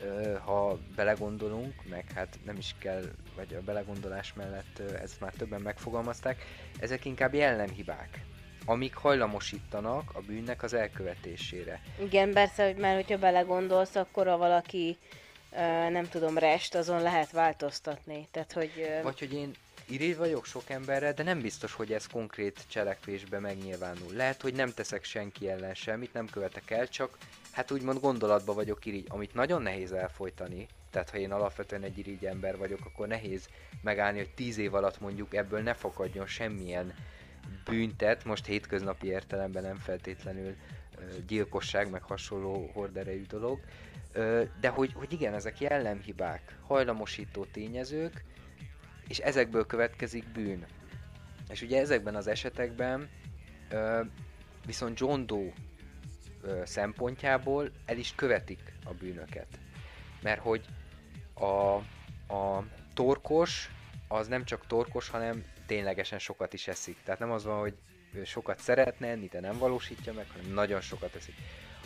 ö, ha belegondolunk, meg hát nem is kell, vagy a belegondolás mellett ö, ezt már többen megfogalmazták, ezek inkább jellemhibák, amik hajlamosítanak a bűnnek az elkövetésére. Igen, persze, hogy már hogyha belegondolsz, akkor a valaki nem tudom, rest, azon lehet változtatni. Tehát, hogy... Vagy hogy én irigy vagyok sok emberre, de nem biztos, hogy ez konkrét cselekvésbe megnyilvánul. Lehet, hogy nem teszek senki ellen semmit, nem követek el, csak hát úgymond gondolatba vagyok irigy, amit nagyon nehéz elfolytani. Tehát ha én alapvetően egy irigy ember vagyok, akkor nehéz megállni, hogy tíz év alatt mondjuk ebből ne fakadjon semmilyen büntet, most hétköznapi értelemben nem feltétlenül gyilkosság, meg hasonló horderejű dolog, de hogy, hogy igen, ezek jellemhibák, hajlamosító tényezők, és ezekből következik bűn. És ugye ezekben az esetekben ö, viszont John Doe ö, szempontjából el is követik a bűnöket. Mert hogy a, a torkos az nem csak torkos, hanem ténylegesen sokat is eszik. Tehát nem az van, hogy sokat szeretne enni, de nem valósítja meg, hanem nagyon sokat eszik.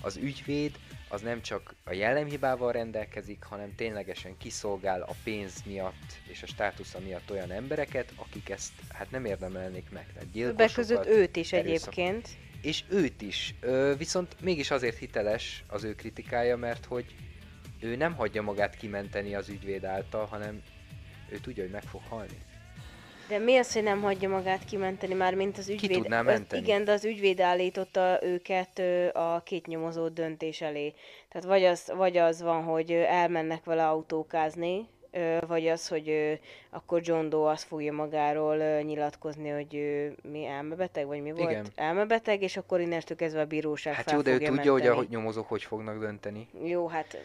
az ügyvéd az nem csak a jellemhibával rendelkezik, hanem ténylegesen kiszolgál a pénz miatt és a státusza miatt olyan embereket, akik ezt hát nem érdemelnék meg. Tehát Többek között őt is erőszak. egyébként. És őt is. Ö, viszont mégis azért hiteles az ő kritikája, mert hogy ő nem hagyja magát kimenteni az ügyvéd által, hanem ő tudja, hogy meg fog halni. De mi az, hogy nem hagyja magát kimenteni már, mint az ügyvéd? Ki tudná menteni? Az, igen, de az ügyvéd állította őket a két nyomozó döntés elé. Tehát vagy az, vagy az van, hogy elmennek vele autókázni, vagy az, hogy akkor John Doe azt fogja magáról nyilatkozni, hogy mi elmebeteg, vagy mi volt? Igen. Elmebeteg, és akkor innestől kezdve a bíróság Hát fel jó, de ő tudja, menteni. hogy a nyomozók hogy fognak dönteni. Jó, hát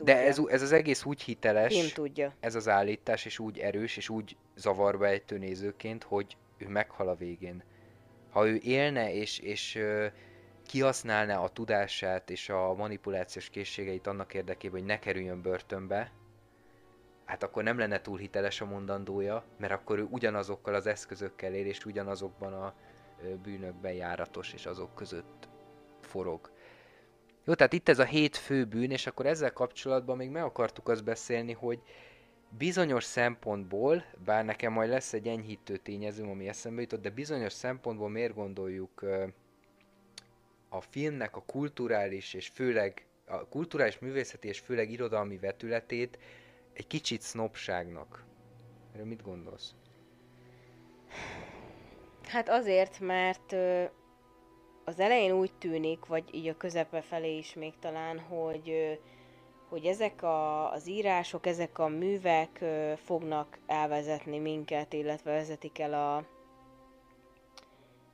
tudja. De ez, ez az egész úgy hiteles, Én tudja. ez az állítás, és úgy erős, és úgy zavarba ejtő nézőként, hogy ő meghal a végén. Ha ő élne, és, és kihasználná a tudását és a manipulációs készségeit annak érdekében, hogy ne kerüljön börtönbe, hát akkor nem lenne túl hiteles a mondandója, mert akkor ő ugyanazokkal az eszközökkel él, és ugyanazokban a bűnökben járatos, és azok között forog. Jó, tehát itt ez a hét fő bűn, és akkor ezzel kapcsolatban még meg akartuk azt beszélni, hogy bizonyos szempontból, bár nekem majd lesz egy enyhítő tényező, ami eszembe jutott, de bizonyos szempontból miért gondoljuk a filmnek a kulturális és főleg a kulturális művészeti és főleg irodalmi vetületét egy kicsit sznopságnak. Erről mit gondolsz? Hát azért, mert az elején úgy tűnik, vagy így a közepe felé is még talán, hogy, hogy ezek a, az írások, ezek a művek fognak elvezetni minket, illetve vezetik el a,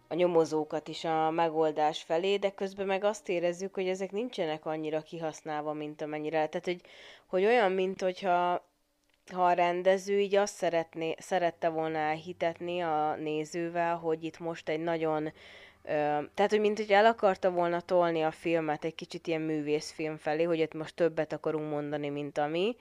a nyomozókat is a megoldás felé, de közben meg azt érezzük, hogy ezek nincsenek annyira kihasználva, mint amennyire. Tehát, hogy, hogy olyan, mint hogyha ha a rendező így azt szeretné, szerette volna elhitetni a nézővel, hogy itt most egy nagyon tehát, hogy mint hogy el akarta volna tolni a filmet egy kicsit ilyen művészfilm felé, hogy itt most többet akarunk mondani, mint ami.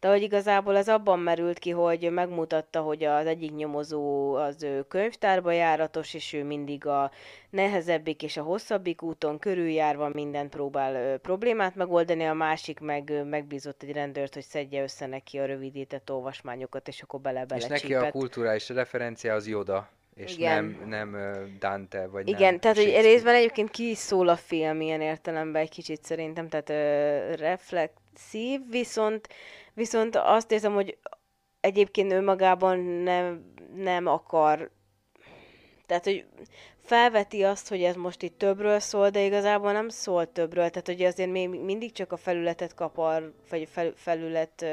De hogy igazából ez abban merült ki, hogy megmutatta, hogy az egyik nyomozó az ő könyvtárba járatos, és ő mindig a nehezebbik és a hosszabbik úton körüljárva mindent próbál ö, problémát megoldani, a másik meg ö, megbízott egy rendőrt, hogy szedje össze neki a rövidített olvasmányokat, és akkor bele bele És neki a kulturális referencia az Joda és Igen. nem, nem Dante, vagy Igen, nem tehát hogy részben egyébként ki is szól a film ilyen értelemben egy kicsit szerintem, tehát ö, reflexív, viszont, viszont azt érzem, hogy egyébként ő magában nem, nem akar, tehát hogy felveti azt, hogy ez most itt többről szól, de igazából nem szól többről, tehát hogy azért még mindig csak a felületet kapar, vagy fel, felület,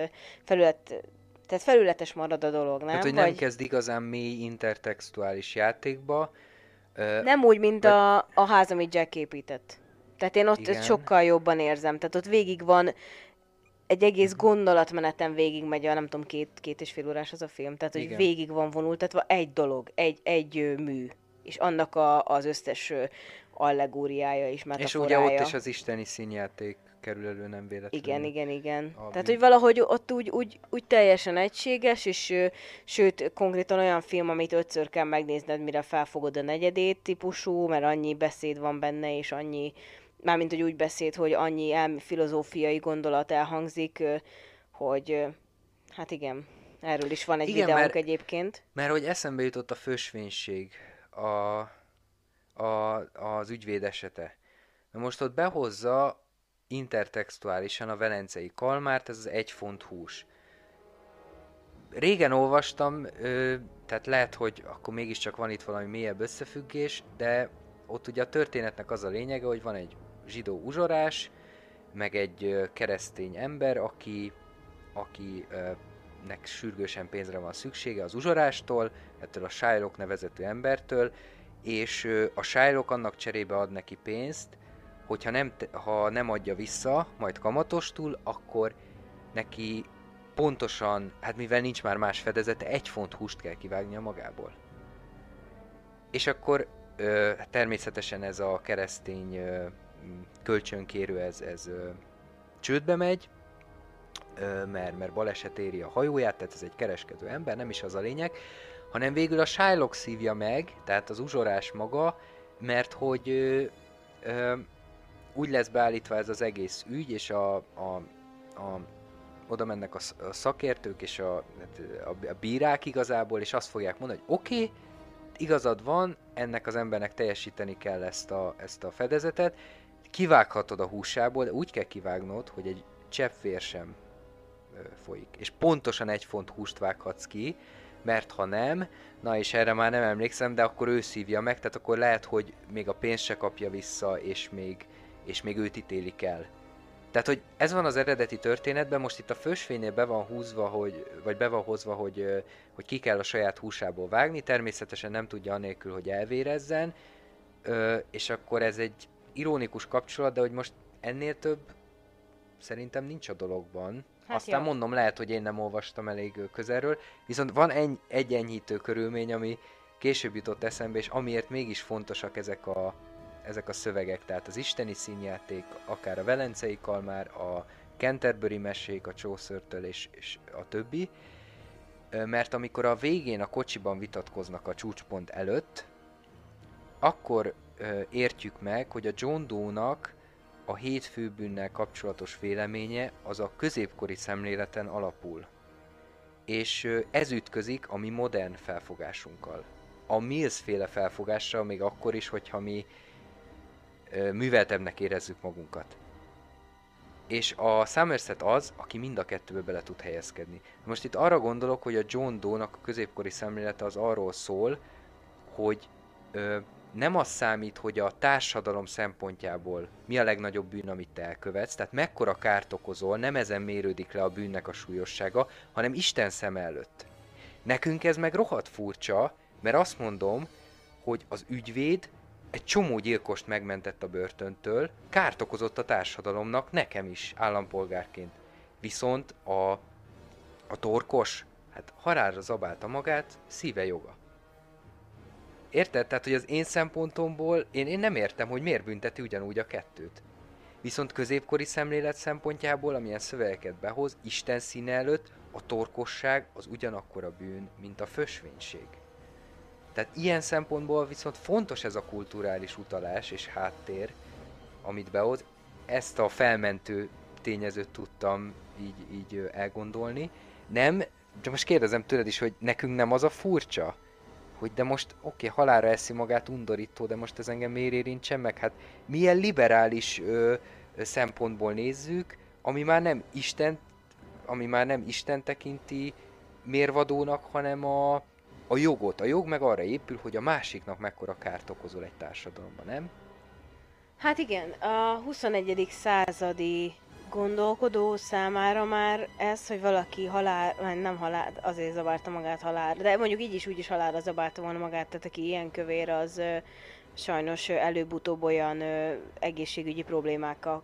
felület tehát felületes marad a dolog, nem? Tehát, hogy nem Vagy... kezd igazán mély intertextuális játékba. Nem úgy, mint vagy... a, a ház, amit Jack épített. Tehát én ott Igen. sokkal jobban érzem. Tehát ott végig van egy egész mhm. gondolatmenetem végig megy a, nem tudom, két, két és fél órás az a film. Tehát, hogy Igen. végig van vonultatva egy dolog, egy, egy mű. És annak a, az összes allegóriája és metaforája. És ugye ott is az isteni színjáték kerül elő nem véletlenül. Igen, igen, igen. Tehát, hogy valahogy ott úgy, úgy, úgy teljesen egységes, és sőt, konkrétan olyan film, amit ötször kell megnézned, mire felfogod a negyedét típusú, mert annyi beszéd van benne, és annyi, mármint, hogy úgy beszéd, hogy annyi elmi filozófiai gondolat elhangzik, hogy hát igen, erről is van egy igen, videónk mert, egyébként. Mert hogy eszembe jutott a fősvénység, a, a, az ügyvéd esete. Na most ott behozza intertextuálisan a velencei kalmárt, ez az egy font hús. Régen olvastam, ö, tehát lehet, hogy akkor mégiscsak van itt valami mélyebb összefüggés, de ott ugye a történetnek az a lényege, hogy van egy zsidó uzsorás, meg egy keresztény ember, aki, akinek sürgősen pénzre van szüksége az uzsorástól, ettől a Shylock nevezető embertől, és a Shylock annak cserébe ad neki pénzt, hogyha nem, ha nem adja vissza, majd kamatostul, akkor neki pontosan, hát mivel nincs már más fedezete, egy font húst kell kivágnia magából. És akkor ö, természetesen ez a keresztény ö, kölcsönkérő, ez, ez ö, csődbe megy, ö, mert, mert baleset éri a hajóját, tehát ez egy kereskedő ember, nem is az a lényeg, hanem végül a Shylock szívja meg, tehát az uzsorás maga, mert hogy ö, ö, úgy lesz beállítva ez az egész ügy, és a, a, a oda mennek a, szakértők és a, hát, a, a bírák igazából, és azt fogják mondani, hogy oké, okay, igazad van, ennek az embernek teljesíteni kell ezt a, ezt a fedezetet, kivághatod a húsából, de úgy kell kivágnod, hogy egy csepp sem folyik. És pontosan egy font húst vághatsz ki, mert ha nem, na és erre már nem emlékszem, de akkor ő szívja meg, tehát akkor lehet, hogy még a pénzt se kapja vissza, és még, és még őt ítélik el. Tehát, hogy ez van az eredeti történetben, most itt a fősfénynél be van húzva, hogy, vagy be van hozva, hogy, hogy ki kell a saját húsából vágni, természetesen nem tudja anélkül, hogy elvérezzen, és akkor ez egy ironikus kapcsolat, de hogy most ennél több szerintem nincs a dologban. Hát Aztán jó. mondom, lehet, hogy én nem olvastam elég közelről, viszont van egy, egy enyhítő körülmény, ami később jutott eszembe, és amiért mégis fontosak ezek a, ezek a szövegek, tehát az isteni színjáték, akár a Velencei Kalmár, a Canterbury mesék, a Chaucertől és, és a többi, mert amikor a végén a kocsiban vitatkoznak a csúcspont előtt, akkor értjük meg, hogy a John Doe-nak a hét főbűnnel kapcsolatos véleménye az a középkori szemléleten alapul. És ez ütközik a mi modern felfogásunkkal. A Mills féle felfogással még akkor is, hogyha mi műveltebbnek érezzük magunkat. És a Somerset az, aki mind a kettőbe bele tud helyezkedni. Most itt arra gondolok, hogy a John Doe-nak a középkori szemlélete az arról szól, hogy ö, nem az számít, hogy a társadalom szempontjából mi a legnagyobb bűn, amit te elkövetsz, tehát mekkora kárt okozol, nem ezen mérődik le a bűnnek a súlyossága, hanem Isten szem előtt. Nekünk ez meg rohadt furcsa, mert azt mondom, hogy az ügyvéd egy csomó gyilkost megmentett a börtöntől, kárt okozott a társadalomnak, nekem is, állampolgárként. Viszont a, a torkos, hát harára zabálta magát, szíve joga. Érted? Tehát, hogy az én szempontomból én, én nem értem, hogy miért bünteti ugyanúgy a kettőt. Viszont középkori szemlélet szempontjából, amilyen szövegeket behoz, Isten színe előtt a torkosság az ugyanakkor a bűn, mint a fösvénység. Tehát ilyen szempontból viszont fontos ez a kulturális utalás és háttér, amit behoz. Ezt a felmentő tényezőt tudtam így, így elgondolni. Nem, de most kérdezem tőled is, hogy nekünk nem az a furcsa, hogy de most oké, okay, halára eszi magát undorító, de most ez engem miért érintsen meg? Hát milyen liberális ö, szempontból nézzük, ami már nem Isten, ami már nem Isten tekinti mérvadónak, hanem a, a jogot. A jog meg arra épül, hogy a másiknak mekkora kárt okozol egy társadalomban, nem? Hát igen, a 21. századi gondolkodó számára már ez, hogy valaki halál, nem halál, azért zabálta magát halál, de mondjuk így is úgy is halálra zabálta volna magát, tehát aki ilyen kövér, az ö, sajnos előbb-utóbb olyan ö, egészségügyi problémákkal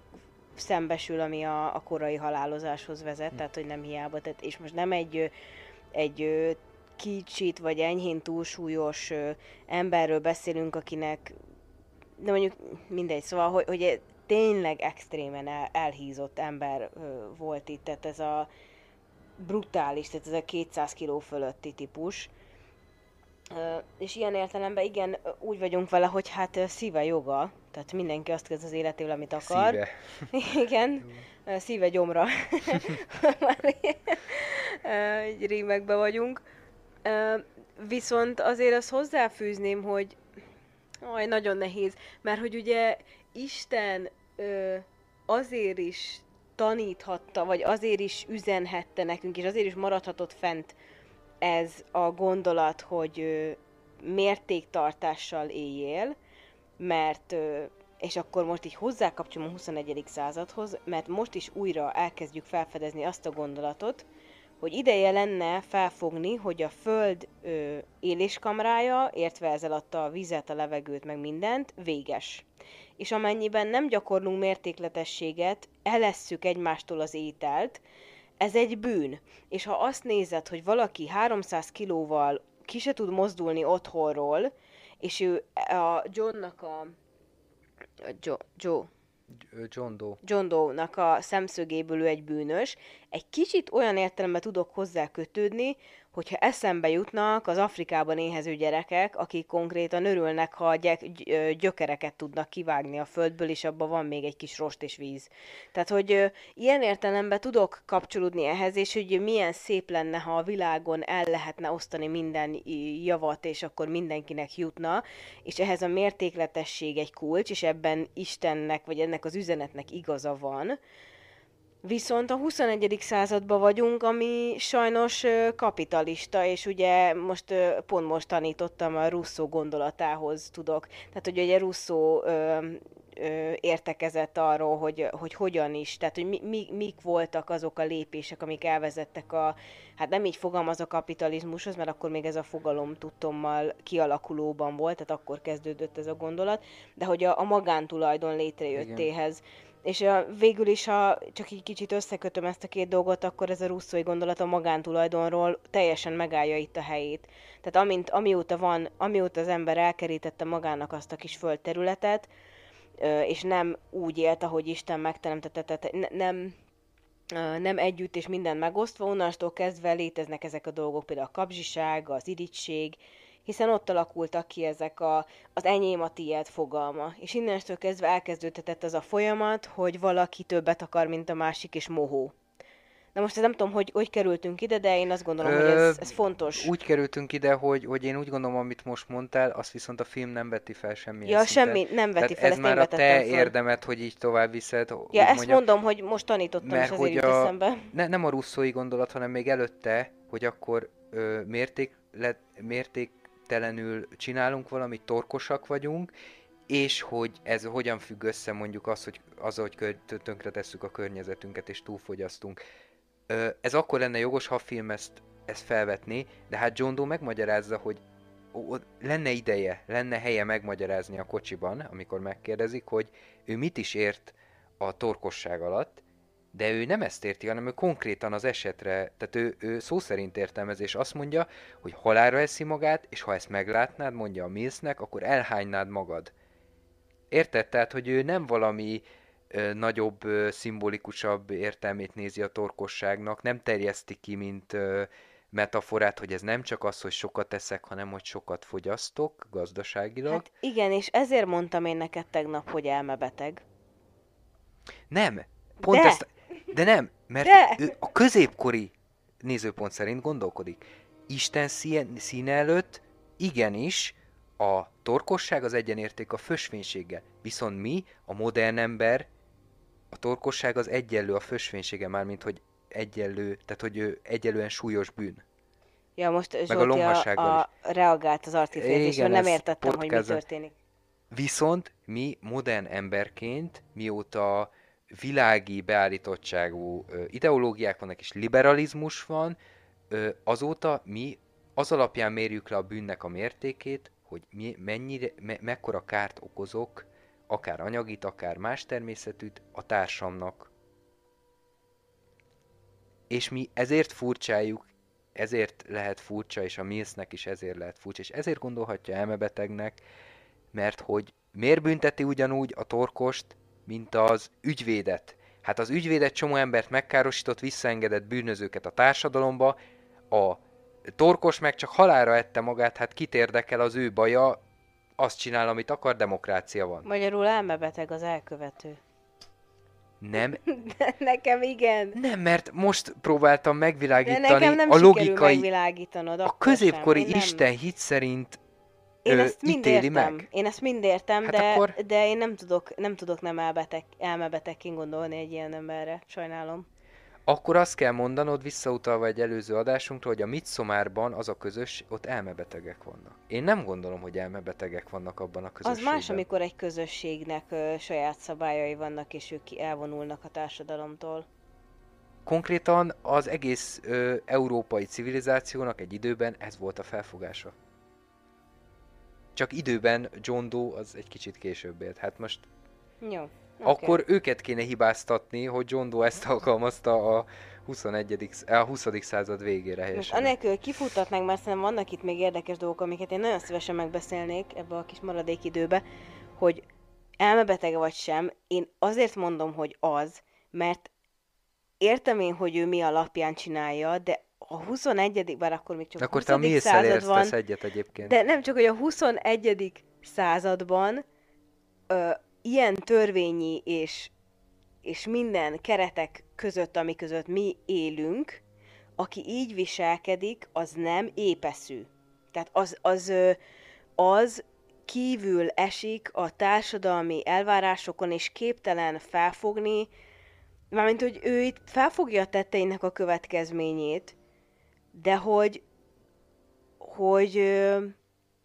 szembesül, ami a, a korai halálozáshoz vezet, tehát hogy nem hiába, tehát, és most nem egy, egy kicsit vagy enyhén túlsúlyos emberről beszélünk, akinek de mondjuk mindegy, szóval, hogy, hogy tényleg extrémen el, elhízott ember volt itt, tehát ez a brutális, tehát ez a 200 kiló fölötti típus. És ilyen értelemben igen, úgy vagyunk vele, hogy hát szíve joga, tehát mindenki azt kezd az életével, amit akar. Szíve. Igen, szíve gyomra. Már rímekbe vagyunk. Viszont azért azt hozzáfűzném, hogy Aj, nagyon nehéz, mert hogy ugye Isten ö, azért is taníthatta, vagy azért is üzenhette nekünk, és azért is maradhatott fent ez a gondolat, hogy ö, mértéktartással éljél, mert, ö, és akkor most így hozzákapcsolom a 21. századhoz, mert most is újra elkezdjük felfedezni azt a gondolatot, hogy ideje lenne felfogni, hogy a Föld ö, éléskamrája, értve ezzel adta a vizet, a levegőt, meg mindent, véges. És amennyiben nem gyakorlunk mértékletességet, elesszük egymástól az ételt, ez egy bűn. És ha azt nézed, hogy valaki 300 kilóval ki se tud mozdulni otthonról, és ő a Johnnak a... Joe, Joe, John Doe. John Doe-nak a szemszögéből ő egy bűnös. Egy kicsit olyan értelemben tudok hozzá kötődni, hogyha eszembe jutnak az Afrikában éhező gyerekek, akik konkrétan örülnek, ha gyökereket tudnak kivágni a földből, és abban van még egy kis rost és víz. Tehát, hogy ilyen értelemben tudok kapcsolódni ehhez, és hogy milyen szép lenne, ha a világon el lehetne osztani minden javat, és akkor mindenkinek jutna, és ehhez a mértékletesség egy kulcs, és ebben Istennek, vagy ennek az üzenetnek igaza van, Viszont a 21. században vagyunk, ami sajnos kapitalista, és ugye most pont most tanítottam a Russo gondolatához tudok. Tehát, hogy ugye ö, értekezett arról, hogy, hogy hogyan is, tehát hogy mi, mi, mik voltak azok a lépések, amik elvezettek a, hát nem így fogalmaz a kapitalizmushoz, mert akkor még ez a fogalom tudtommal kialakulóban volt, tehát akkor kezdődött ez a gondolat, de hogy a, a magántulajdon létrejöttéhez. Igen és a, végül is, ha csak egy kicsit összekötöm ezt a két dolgot, akkor ez a russzói gondolat a magántulajdonról teljesen megállja itt a helyét. Tehát amint, amióta van, amióta az ember elkerítette magának azt a kis földterületet, és nem úgy élt, ahogy Isten megteremtette, tehát nem, nem együtt és minden megosztva, onnantól kezdve léteznek ezek a dolgok, például a kapzsiság, az irigység, hiszen ott alakultak ki ezek a, az enyém a tiéd fogalma. És innentől kezdve elkezdődhetett az a folyamat, hogy valaki többet akar, mint a másik, és mohó. Na most nem tudom, hogy hogy kerültünk ide, de én azt gondolom, Ö, hogy ez, ez fontos. Úgy kerültünk ide, hogy, hogy én úgy gondolom, amit most mondtál, azt viszont a film nem veti fel semmilyen Ja, szinten. semmi, nem veti fel, ez már a te fel. érdemet, hogy így tovább viszed. Ja, ezt mondjam, mondom, hogy most tanítottam, mert és hogy a, eszembe. Ne, nem a russzói gondolat, hanem még előtte, hogy akkor ö, mérték, le, mérték végtelenül csinálunk valamit, torkosak vagyunk, és hogy ez hogyan függ össze mondjuk az, hogy az, hogy tönkretesszük a környezetünket és túlfogyasztunk. Ez akkor lenne jogos, ha a film ezt, ezt felvetné, de hát John Doe megmagyarázza, hogy lenne ideje, lenne helye megmagyarázni a kocsiban, amikor megkérdezik, hogy ő mit is ért a torkosság alatt, de ő nem ezt érti, hanem ő konkrétan az esetre, tehát ő, ő szó szerint értelmez, és azt mondja, hogy halálra eszi magát, és ha ezt meglátnád, mondja a Millsnek, akkor elhánynád magad. Érted? Tehát, hogy ő nem valami ö, nagyobb, ö, szimbolikusabb értelmét nézi a torkosságnak, nem terjeszti ki, mint ö, metaforát, hogy ez nem csak az, hogy sokat teszek, hanem hogy sokat fogyasztok gazdaságilag. Hát igen, és ezért mondtam én neked tegnap, hogy elmebeteg. Nem, pont De. ezt, de nem, mert De. ő a középkori nézőpont szerint gondolkodik. Isten színe előtt igenis a torkosság az egyenérték a fösvénységgel. Viszont mi, a modern ember, a torkosság az egyenlő a fösvénysége, mármint hogy egyenlő, tehát hogy ő egyenlően súlyos bűn. Ja, most Meg a, a, a reagált az artiféltésről, nem értettem, hogy mi történik. Viszont mi modern emberként, mióta világi beállítottságú ideológiák vannak, és liberalizmus van, azóta mi az alapján mérjük le a bűnnek a mértékét, hogy mi, mennyire, me, mekkora kárt okozok, akár anyagit, akár más természetűt a társamnak. És mi ezért furcsáljuk, ezért lehet furcsa, és a Millsnek is ezért lehet furcsa, és ezért gondolhatja elmebetegnek, mert hogy miért bünteti ugyanúgy a torkost, mint az ügyvédet. Hát az ügyvédet csomó embert megkárosított, visszaengedett bűnözőket a társadalomba, a torkos meg csak halára ette magát, hát kit érdekel az ő baja, azt csinál, amit akar, demokrácia van. Magyarul elmebeteg az elkövető. Nem. nekem igen. Nem, mert most próbáltam megvilágítani De nekem nem a logikai... A középkori Isten hit szerint én ö, ezt mind értem. Meg? Én ezt mind értem, hát de, akkor... de én nem tudok, nem tudok nem elbeteg, elmebetegként gondolni egy ilyen emberre. Sajnálom. Akkor azt kell mondanod, visszautalva egy előző adásunkra, hogy a Midsomárban az a közös, ott elmebetegek vannak. Én nem gondolom, hogy elmebetegek vannak abban a közösségben. Az más, amikor egy közösségnek ö, saját szabályai vannak, és ők elvonulnak a társadalomtól. Konkrétan az egész ö, európai civilizációnak egy időben ez volt a felfogása. Csak időben John Doe az egy kicsit később élt. Hát most... Jó. Akkor okay. őket kéne hibáztatni, hogy John Doe ezt alkalmazta a 21. a 20. század végére helyesen. Most anélkül kifutatnánk, mert szerintem vannak itt még érdekes dolgok, amiket én nagyon szívesen megbeszélnék ebbe a kis maradék időbe, hogy elmebetege vagy sem, én azért mondom, hogy az, mert értem én, hogy ő mi alapján csinálja, de a 21 bár akkor még csak Akkor 20. te a század van, egyet egyébként. de nem csak, hogy a 21. században ö, ilyen törvényi és, és minden keretek között, ami között mi élünk, aki így viselkedik, az nem épeszű. Tehát az, az, az kívül esik a társadalmi elvárásokon, és képtelen felfogni, mármint, hogy ő itt felfogja a tetteinek a következményét, de hogy, hogy ö,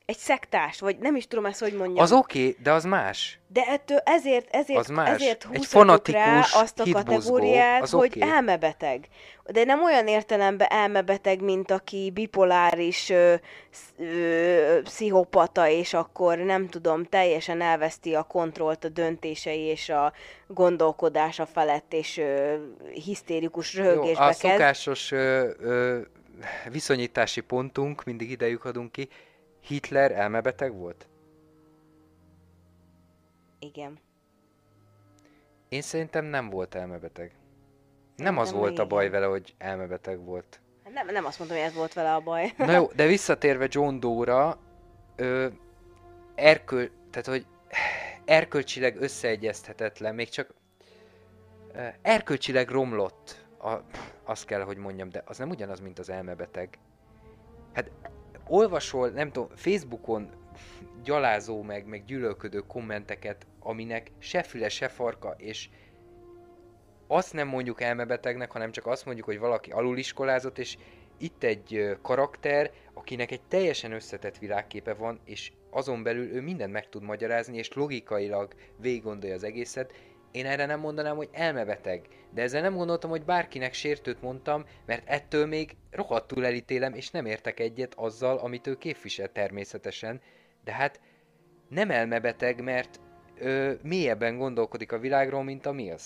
egy szektás, vagy nem is tudom ezt, hogy mondjam. Az oké, okay, de az más. De ettől ezért, ezért, Az más. ezért húzhatjuk rá azt a kategóriát, az hogy oké. elmebeteg. De nem olyan értelemben elmebeteg, mint aki bipoláris ö, ö, pszichopata, és akkor nem tudom, teljesen elveszti a kontrollt a döntései és a gondolkodása felett, és ö, hisztérikus Jó, röhögésbe a kezd. szokásos ö, ö, viszonyítási pontunk, mindig idejük adunk ki, Hitler elmebeteg volt? Igen. Én szerintem nem volt elmebeteg. Nem az Szerintem volt a igen. baj vele, hogy elmebeteg volt. Nem, nem azt mondom, hogy ez volt vele a baj. Na jó, de visszatérve John Doe-ra, ö, erköl, tehát hogy erkölcsileg összeegyezthetetlen, még csak erkölcsileg romlott, a, azt kell, hogy mondjam, de az nem ugyanaz, mint az elmebeteg. Hát olvasol, nem tudom, Facebookon gyalázó meg, meg gyűlölködő kommenteket, aminek se füle, se farka, és azt nem mondjuk elmebetegnek, hanem csak azt mondjuk, hogy valaki aluliskolázott, és itt egy karakter, akinek egy teljesen összetett világképe van, és azon belül ő mindent meg tud magyarázni, és logikailag végig gondolja az egészet. Én erre nem mondanám, hogy elmebeteg, de ezzel nem gondoltam, hogy bárkinek sértőt mondtam, mert ettől még rohadtul elítélem, és nem értek egyet azzal, amit ő képvisel természetesen, de hát nem elmebeteg, mert ö, mélyebben gondolkodik a világról, mint a Mills.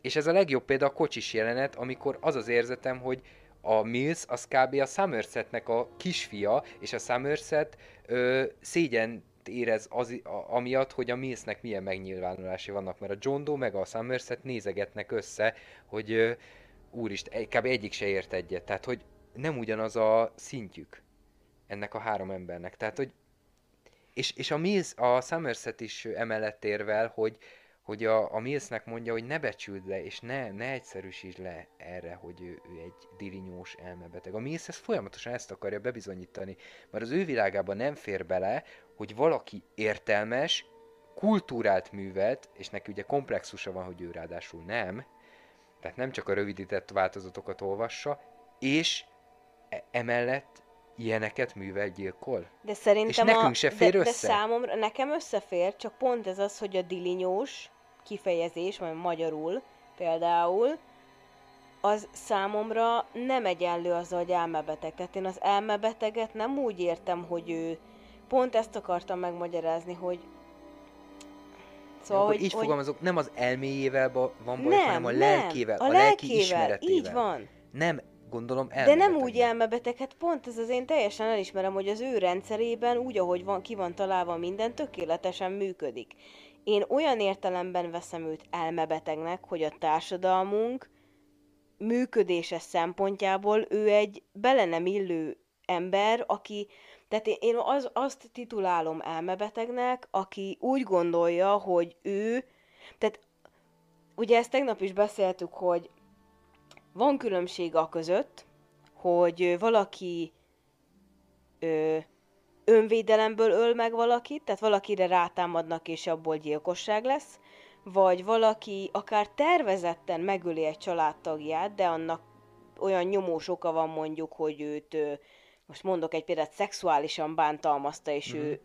És ez a legjobb példa a kocsis jelenet, amikor az az érzetem, hogy a Mills az kb. a Somersetnek a kisfia, és a Somerset ö, szégyen érez az, a, amiatt, hogy a Millsnek milyen megnyilvánulási vannak, mert a John Doe meg a Somerset nézegetnek össze, hogy ö, úristen, kb. egyik se ért egyet, tehát hogy nem ugyanaz a szintjük ennek a három embernek, tehát hogy és, és a Mills, a Somerset is emellett érvel, hogy, hogy a, a Millsnek mondja, hogy ne becsüld le, és ne, ne egyszerűsítsd le erre, hogy ő, ő egy dilinyós elmebeteg. A Mills ezt folyamatosan ezt akarja bebizonyítani, mert az ő világában nem fér bele, hogy valaki értelmes, kultúrált művet, és neki ugye komplexusa van, hogy ő ráadásul nem, tehát nem csak a rövidített változatokat olvassa, és e- emellett ilyeneket művel gyilkol. De szerintem nekünk a, se fér de, de össze? számomra, nekem összefér, csak pont ez az, hogy a dilinyós kifejezés, vagy magyarul például, az számomra nem egyenlő azzal, hogy elmebeteg. Tehát én az elmebeteget nem úgy értem, hogy ő pont ezt akartam megmagyarázni, hogy Szóval, akkor így hogy, hogy fogalmazok, nem az elméjével van baj, nem, hanem a nem, lelkével, a, a lelki lelkével, ismeretével. így van. Nem, gondolom De elmebeteg. nem úgy elmebeteg, hát pont ez az én teljesen elismerem, hogy az ő rendszerében úgy, ahogy van, ki van találva minden, tökéletesen működik. Én olyan értelemben veszem őt elmebetegnek, hogy a társadalmunk működése szempontjából ő egy bele nem illő ember, aki, tehát én- az, azt titulálom elmebetegnek, aki úgy gondolja, hogy ő, tehát ugye ezt tegnap is beszéltük, hogy van különbség a között, hogy valaki ö, önvédelemből öl meg valakit, tehát valakire rátámadnak és abból gyilkosság lesz, vagy valaki akár tervezetten megöli egy családtagját, de annak olyan nyomós oka van mondjuk, hogy őt, most mondok egy példát, szexuálisan bántalmazta, és Mhm. ő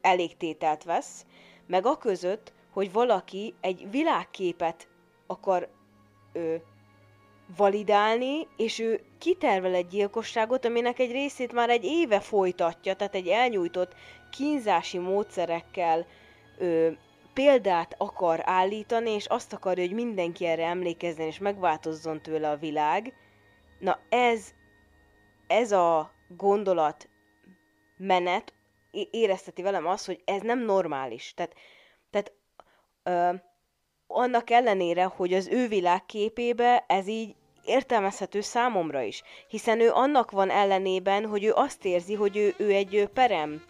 elégtételt vesz, meg a között, hogy valaki egy világképet akar ö, validálni, és ő kitervel egy gyilkosságot, aminek egy részét már egy éve folytatja, tehát egy elnyújtott kínzási módszerekkel ö, példát akar állítani, és azt akarja, hogy mindenki erre emlékezzen, és megváltozzon tőle a világ. Na ez, ez a gondolat menet érezteti velem azt, hogy ez nem normális. Tehát, tehát ö, annak ellenére, hogy az ő világképébe ez így értelmezhető számomra is, hiszen ő annak van ellenében, hogy ő azt érzi, hogy ő, ő egy perem,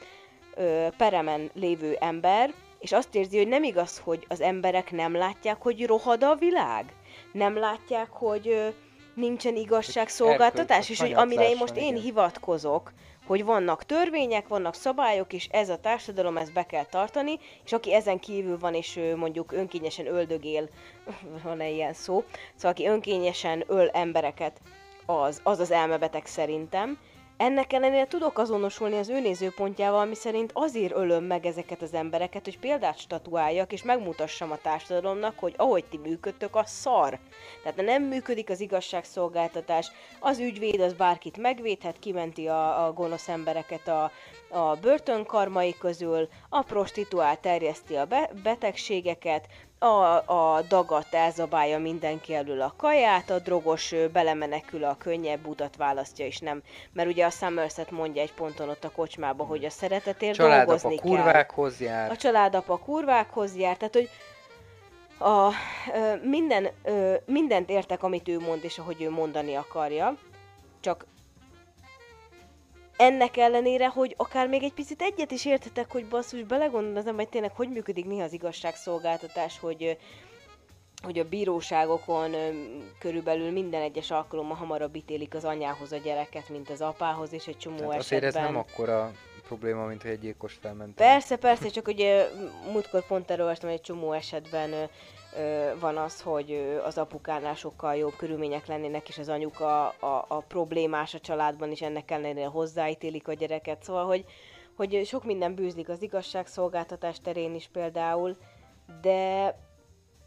ö, peremen lévő ember, és azt érzi, hogy nem igaz, hogy az emberek nem látják, hogy rohad a világ. Nem látják, hogy nincsen igazságszolgáltatás, és hogy amire én most én igen. hivatkozok, hogy vannak törvények, vannak szabályok, és ez a társadalom, ezt be kell tartani, és aki ezen kívül van, és mondjuk önkényesen öldögél, van-e ilyen szó, szóval aki önkényesen öl embereket, az az, az elmebeteg szerintem. Ennek ellenére tudok azonosulni az ő nézőpontjával, ami szerint azért ölöm meg ezeket az embereket, hogy példát statuáljak, és megmutassam a társadalomnak, hogy ahogy ti működtök, az szar. Tehát nem működik az igazságszolgáltatás, az ügyvéd az bárkit megvédhet, kimenti a, a gonosz embereket a, a börtönkarmai közül, a prostituál terjeszti a be, betegségeket, a, a dagat elzabálja mindenki elől a kaját, a drogos belemenekül a könnyebb utat választja, és nem, mert ugye a Somerset mondja egy ponton ott a kocsmába, hogy a szeretetért Családapa dolgozni kell. kurvákhoz jár. A családapa kurvákhoz jár, tehát hogy a, ö, minden, ö, mindent értek, amit ő mond, és ahogy ő mondani akarja, csak ennek ellenére, hogy akár még egy picit egyet is érthetek, hogy basszus, belegondol az ember, hogy tényleg hogy működik néha az igazságszolgáltatás, hogy hogy a bíróságokon körülbelül minden egyes alkalommal hamarabb ítélik az anyához a gyereket, mint az apához, és egy csomó Tehát esetben... azért ez nem akkora probléma, mint hogy egy gyilkos felment. Persze, persze, csak ugye múltkor pont erről olvastam, hogy egy csomó esetben van az, hogy az apukánál sokkal jobb körülmények lennének, és az anyuka a, a problémás a családban is ennek ellenére hozzáítélik a gyereket. Szóval, hogy, hogy sok minden bűzlik az igazságszolgáltatás terén is például, de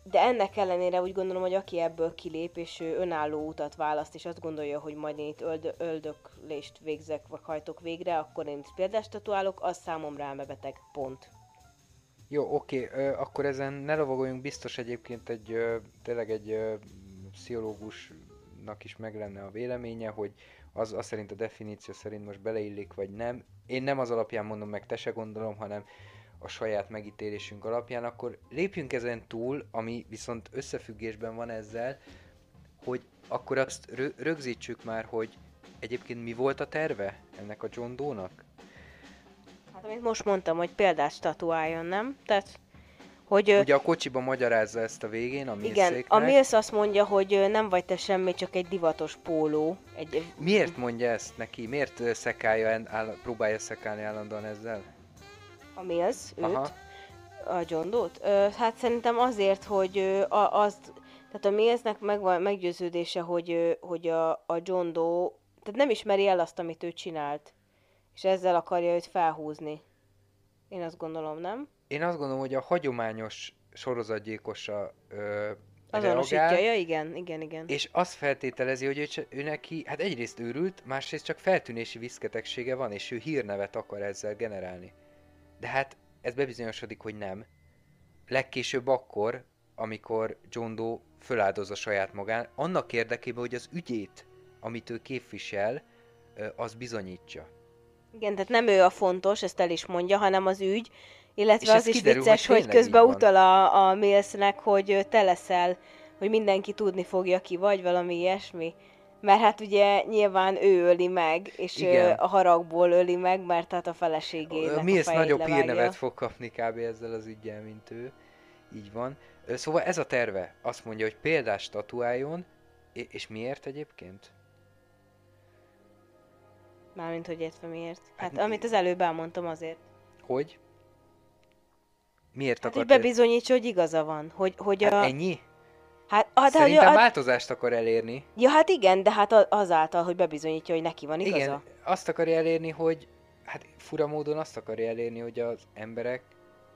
de ennek ellenére úgy gondolom, hogy aki ebből kilép, és önálló utat választ, és azt gondolja, hogy majd én itt öld- öldöklést végzek, vagy hajtok végre, akkor én itt példást statuálok, az számomra elmebeteg. Pont. Jó, oké, ö, akkor ezen ne lovagoljunk, biztos egyébként egy, ö, tényleg egy ö, pszichológusnak is meg lenne a véleménye, hogy az, az szerint a definíció szerint most beleillik, vagy nem. Én nem az alapján mondom meg, te se gondolom, hanem a saját megítélésünk alapján, akkor lépjünk ezen túl, ami viszont összefüggésben van ezzel, hogy akkor azt rö- rögzítsük már, hogy egyébként mi volt a terve ennek a John Doe-nak? Hát amit most mondtam, hogy példát statuáljon, nem? Tehát, hogy Ugye a kocsiba magyarázza ezt a végén, a igen, Mills a Mills azt mondja, hogy nem vagy te semmi, csak egy divatos póló. Egy, Miért mondja ezt neki? Miért szekálja, áll, próbálja szekálni állandóan ezzel? a Mills, őt, Aha. a John Doe-t? Hát szerintem azért, hogy ö, a, azt, tehát a Millsnek megvan meggyőződése, hogy, hogy a, a John Doe, tehát nem ismeri el azt, amit ő csinált, és ezzel akarja őt felhúzni. Én azt gondolom, nem? Én azt gondolom, hogy a hagyományos sorozatgyilkosa ö, Azonosítja, reagál, ja, igen, igen, igen. és azt feltételezi, hogy ő, ő neki, hát egyrészt őrült, másrészt csak feltűnési viszketegsége van, és ő hírnevet akar ezzel generálni. De hát ez bebizonyosodik, hogy nem. Legkésőbb akkor, amikor John Doe föláldozza saját magán, annak érdekében, hogy az ügyét, amit ő képvisel, az bizonyítsa. Igen, tehát nem ő a fontos, ezt el is mondja, hanem az ügy, illetve az is kiderül, vicces, hogy hogy, közben utal a, a Millsnek, hogy te leszel, hogy mindenki tudni fogja ki vagy, valami ilyesmi. Mert hát ugye nyilván ő öli meg, és Igen. a haragból öli meg, mert hát a feleségének a Mills fejét nagyobb levágja. hírnevet fog kapni kb. ezzel az ügyel, mint ő. Így van. Szóval ez a terve. Azt mondja, hogy példás statuáljon, és, és miért egyébként? Mármint, hogy értve miért. Hát, Hát, amit az előbb elmondtam azért. Hogy? Miért Hát, hogy bebizonyítsa, hogy igaza van. Hogy, hogy hát a... ennyi? Hát, hát, hogy Szerintem a, változást akar elérni. Ja, hát igen, de hát azáltal, hogy bebizonyítja, hogy neki van igaza. Igen, azt akarja elérni, hogy hát fura módon azt akarja elérni, hogy az emberek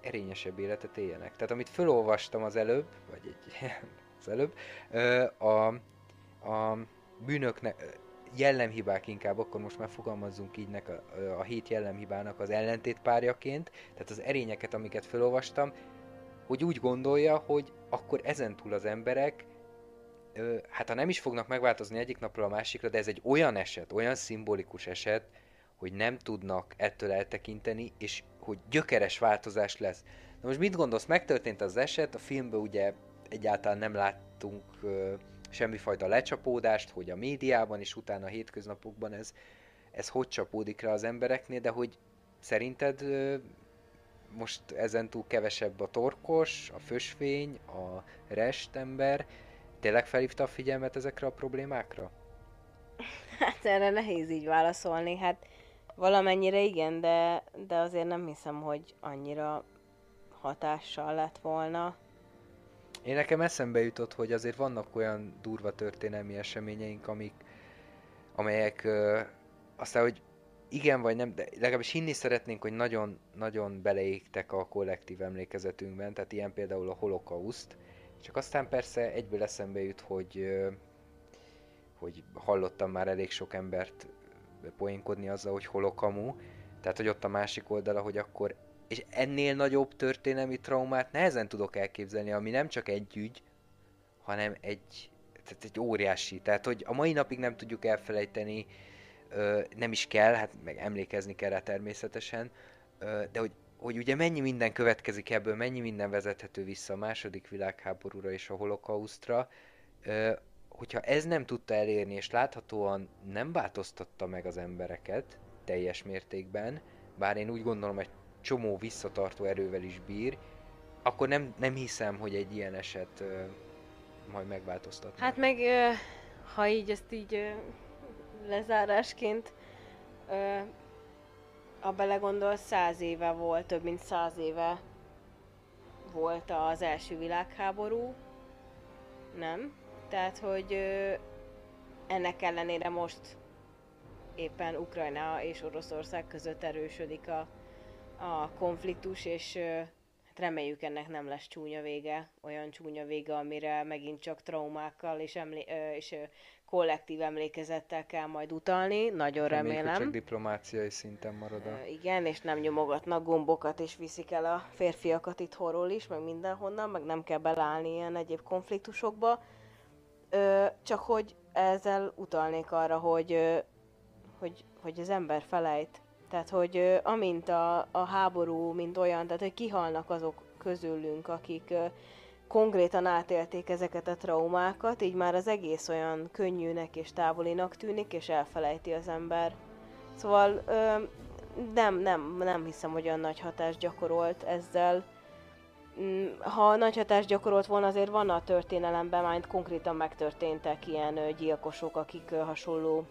erényesebb életet éljenek. Tehát amit felolvastam az előbb, vagy egy, az előbb, a, a bűnöknek, jellemhibák inkább, akkor most már fogalmazzunk így nek a, a hét jellemhibának az ellentétpárjaként, tehát az erényeket, amiket felolvastam, hogy úgy gondolja, hogy akkor ezentúl az emberek ö, hát ha nem is fognak megváltozni egyik napról a másikra, de ez egy olyan eset, olyan szimbolikus eset, hogy nem tudnak ettől eltekinteni, és hogy gyökeres változás lesz. Na most mit gondolsz, megtörtént az eset, a filmben ugye egyáltalán nem láttunk ö, semmifajta lecsapódást, hogy a médiában és utána a hétköznapokban ez, ez hogy csapódik rá az embereknél, de hogy szerinted most ezentúl kevesebb a torkos, a fösvény, a restember, tényleg felhívta a figyelmet ezekre a problémákra? Hát erre nehéz így válaszolni, hát valamennyire igen, de, de azért nem hiszem, hogy annyira hatással lett volna. Én nekem eszembe jutott, hogy azért vannak olyan durva történelmi eseményeink, amik, amelyek ö, aztán, hogy igen vagy nem, de legalábbis hinni szeretnénk, hogy nagyon, nagyon beleégtek a kollektív emlékezetünkben, tehát ilyen például a holokauszt, csak aztán persze egyből eszembe jut, hogy, hogy hallottam már elég sok embert poénkodni azzal, hogy holokamu, tehát hogy ott a másik oldala, hogy akkor és ennél nagyobb történelmi traumát nehezen tudok elképzelni, ami nem csak egy ügy, hanem egy, tehát egy óriási. Tehát, hogy a mai napig nem tudjuk elfelejteni, nem is kell, hát meg emlékezni kell rá természetesen, de hogy, hogy ugye mennyi minden következik ebből, mennyi minden vezethető vissza a második világháborúra és a holokausztra, hogyha ez nem tudta elérni, és láthatóan nem változtatta meg az embereket teljes mértékben, bár én úgy gondolom, egy csomó visszatartó erővel is bír, akkor nem, nem hiszem, hogy egy ilyen eset ö, majd megváltoztat. Hát meg, ö, ha így ezt így ö, lezárásként ö, a belegondol, száz éve volt, több mint száz éve volt az első világháború, nem? Tehát, hogy ö, ennek ellenére most éppen Ukrajna és Oroszország között erősödik a, a konfliktus, és hát reméljük ennek nem lesz csúnya vége, olyan csúnya vége, amire megint csak traumákkal és, emlé- és kollektív emlékezettel kell majd utalni, nagyon Reméljük, remélem. csak diplomáciai szinten marad a... Igen, és nem nyomogatnak gombokat, és viszik el a férfiakat itthonról is, meg mindenhonnan, meg nem kell belállni ilyen egyéb konfliktusokba. Ö, csak hogy ezzel utalnék arra, hogy, hogy, hogy az ember felejt tehát, hogy amint a, a háború, mint olyan, tehát, hogy kihalnak azok közülünk, akik konkrétan átélték ezeket a traumákat, így már az egész olyan könnyűnek és távolinak tűnik, és elfelejti az ember. Szóval nem, nem, nem hiszem, hogy olyan nagy hatást gyakorolt ezzel. Mm, ha nagy hatást gyakorolt volna, azért van a történelemben, majd konkrétan megtörténtek ilyen gyilkosok, akik hasonló,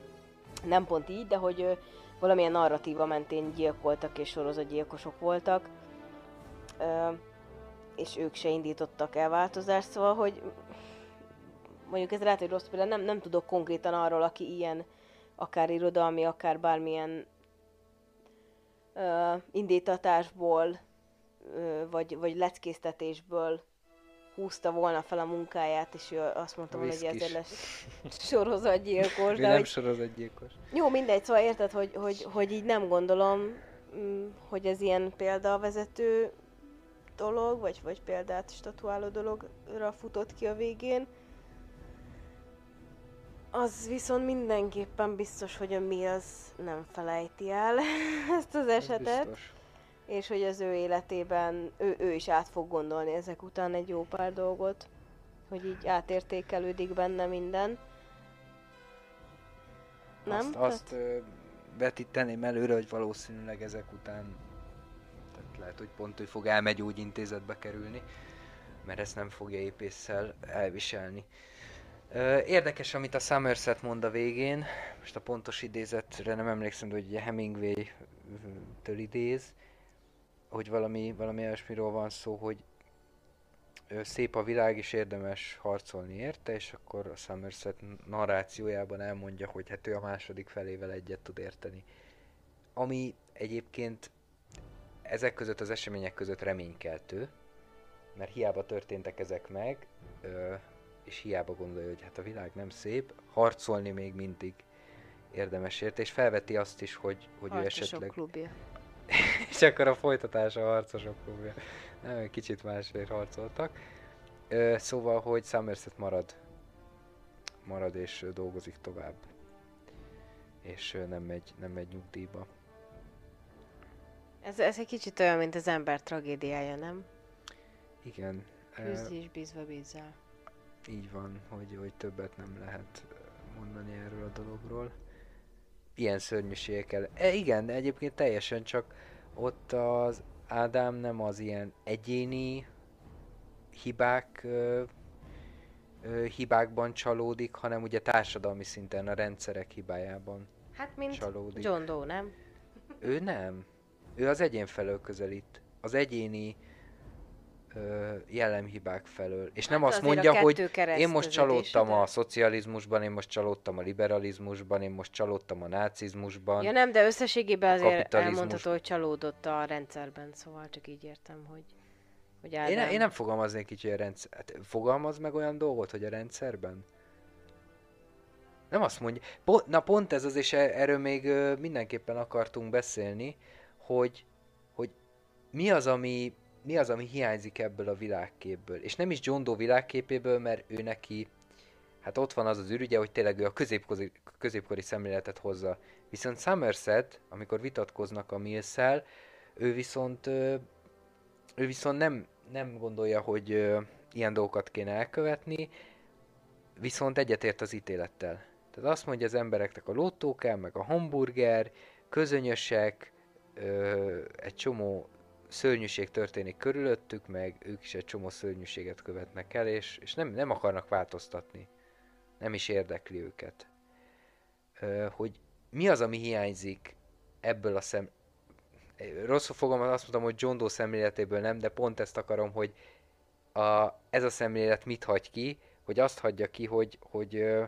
nem pont így, de hogy valamilyen narratíva mentén gyilkoltak és sorozatgyilkosok voltak, és ők se indítottak el változást, szóval, hogy mondjuk ez lehet, hogy rossz például, nem, nem tudok konkrétan arról, aki ilyen akár irodalmi, akár bármilyen uh, indítatásból, uh, vagy, vagy leckésztetésből húzta volna fel a munkáját, és ő azt mondta hogy ezért lesz sorozatgyilkos. de nem hogy... sorozatgyilkos. Jó, mindegy, szóval érted, hogy, hogy, hogy így nem gondolom, mm, hogy ez ilyen példavezető dolog, vagy, vagy példát statuáló dologra futott ki a végén. Az viszont mindenképpen biztos, hogy a mi az nem felejti el ezt az esetet. Biztos és hogy az ő életében ő, ő is át fog gondolni ezek után egy jó pár dolgot, hogy így átértékelődik benne minden. Nem? Azt, tehát... azt ö, vetíteném előre, hogy valószínűleg ezek után tehát lehet, hogy pont ő fog elmegyógyintézetbe kerülni, mert ezt nem fogja épésszel elviselni. Érdekes, amit a Somerset mond a végén, most a pontos idézetre nem emlékszem, de hogy Hemingway-től idéz, hogy valami, valami olyasmiről van szó, hogy szép a világ, és érdemes harcolni érte, és akkor a Somerset narrációjában elmondja, hogy hát ő a második felével egyet tud érteni. Ami egyébként ezek között az események között reménykeltő, mert hiába történtek ezek meg, és hiába gondolja, hogy hát a világ nem szép, harcolni még mindig érdemes érte, és felveti azt is, hogy, hogy ő esetleg... klubja. És akkor a folytatása a harcosok klubja. Nem, kicsit másért harcoltak. Ö, szóval, hogy Somerset marad. Marad és dolgozik tovább. És nem megy, nem megy nyugdíjba. Ez, ez egy kicsit olyan, mint az ember tragédiája, nem? Igen. Küzdj és bízva bízzál. így van, hogy, hogy többet nem lehet mondani erről a dologról. Ilyen szörnyűségekkel. E, igen, de egyébként teljesen csak ott az Ádám nem az ilyen egyéni hibák ö, ö, hibákban csalódik, hanem ugye társadalmi szinten a rendszerek hibájában Hát, mint csalódik. John Doe, nem? Ő nem. Ő az egyén felől közelít. Az egyéni jellemhibák felől. És nem Hát azt mondja, hogy én most csalódtam de- a szocializmusban, én most csalódtam a liberalizmusban, én most csalódtam a nácizmusban. Ja nem, de összességében azért elmondható, hogy csalódott a rendszerben, szóval csak így értem, hogy, hogy Ádám... Én, én nem fogalmaznék így, hogy a rendszer... Hát fogalmaz meg olyan dolgot, hogy a rendszerben? Nem azt mondja... Pont, na pont ez az, és e- erről még mindenképpen akartunk beszélni, hogy, hogy mi az, ami mi az, ami hiányzik ebből a világképből. És nem is John Doe világképéből, mert ő neki, hát ott van az az ürügye, hogy tényleg ő a középkori, középkori szemléletet hozza. Viszont Somerset, amikor vitatkoznak a mills ő viszont ő viszont nem, nem gondolja, hogy ilyen dolgokat kéne elkövetni, viszont egyetért az ítélettel. Tehát azt mondja az embereknek a lottó kell, meg a hamburger, közönyösek, ö, egy csomó szörnyűség történik körülöttük, meg ők is egy csomó szörnyűséget követnek el, és, és nem, nem akarnak változtatni. Nem is érdekli őket. Ö, hogy mi az, ami hiányzik ebből a szem... Rosszul fogom, azt mondtam, hogy John Doe szemléletéből nem, de pont ezt akarom, hogy a, ez a szemlélet mit hagy ki, hogy azt hagyja ki, hogy, hogy ö,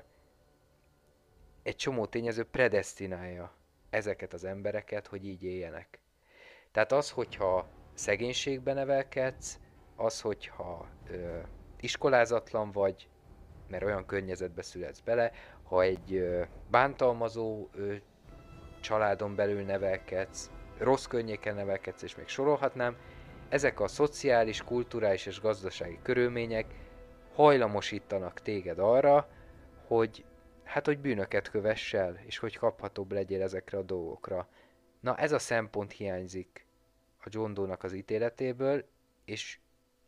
egy csomó tényező predestinálja ezeket az embereket, hogy így éljenek. Tehát az, hogyha szegénységbe nevelkedsz, az, hogyha ö, iskolázatlan vagy, mert olyan környezetbe születsz bele, ha egy ö, bántalmazó ö, családon belül nevelkedsz, rossz környéken nevelkedsz, és még sorolhatnám, ezek a szociális, kulturális és gazdasági körülmények hajlamosítanak téged arra, hogy hát, hogy bűnöket kövess el, és hogy kaphatóbb legyél ezekre a dolgokra. Na, ez a szempont hiányzik a John Doe-nak az ítéletéből, és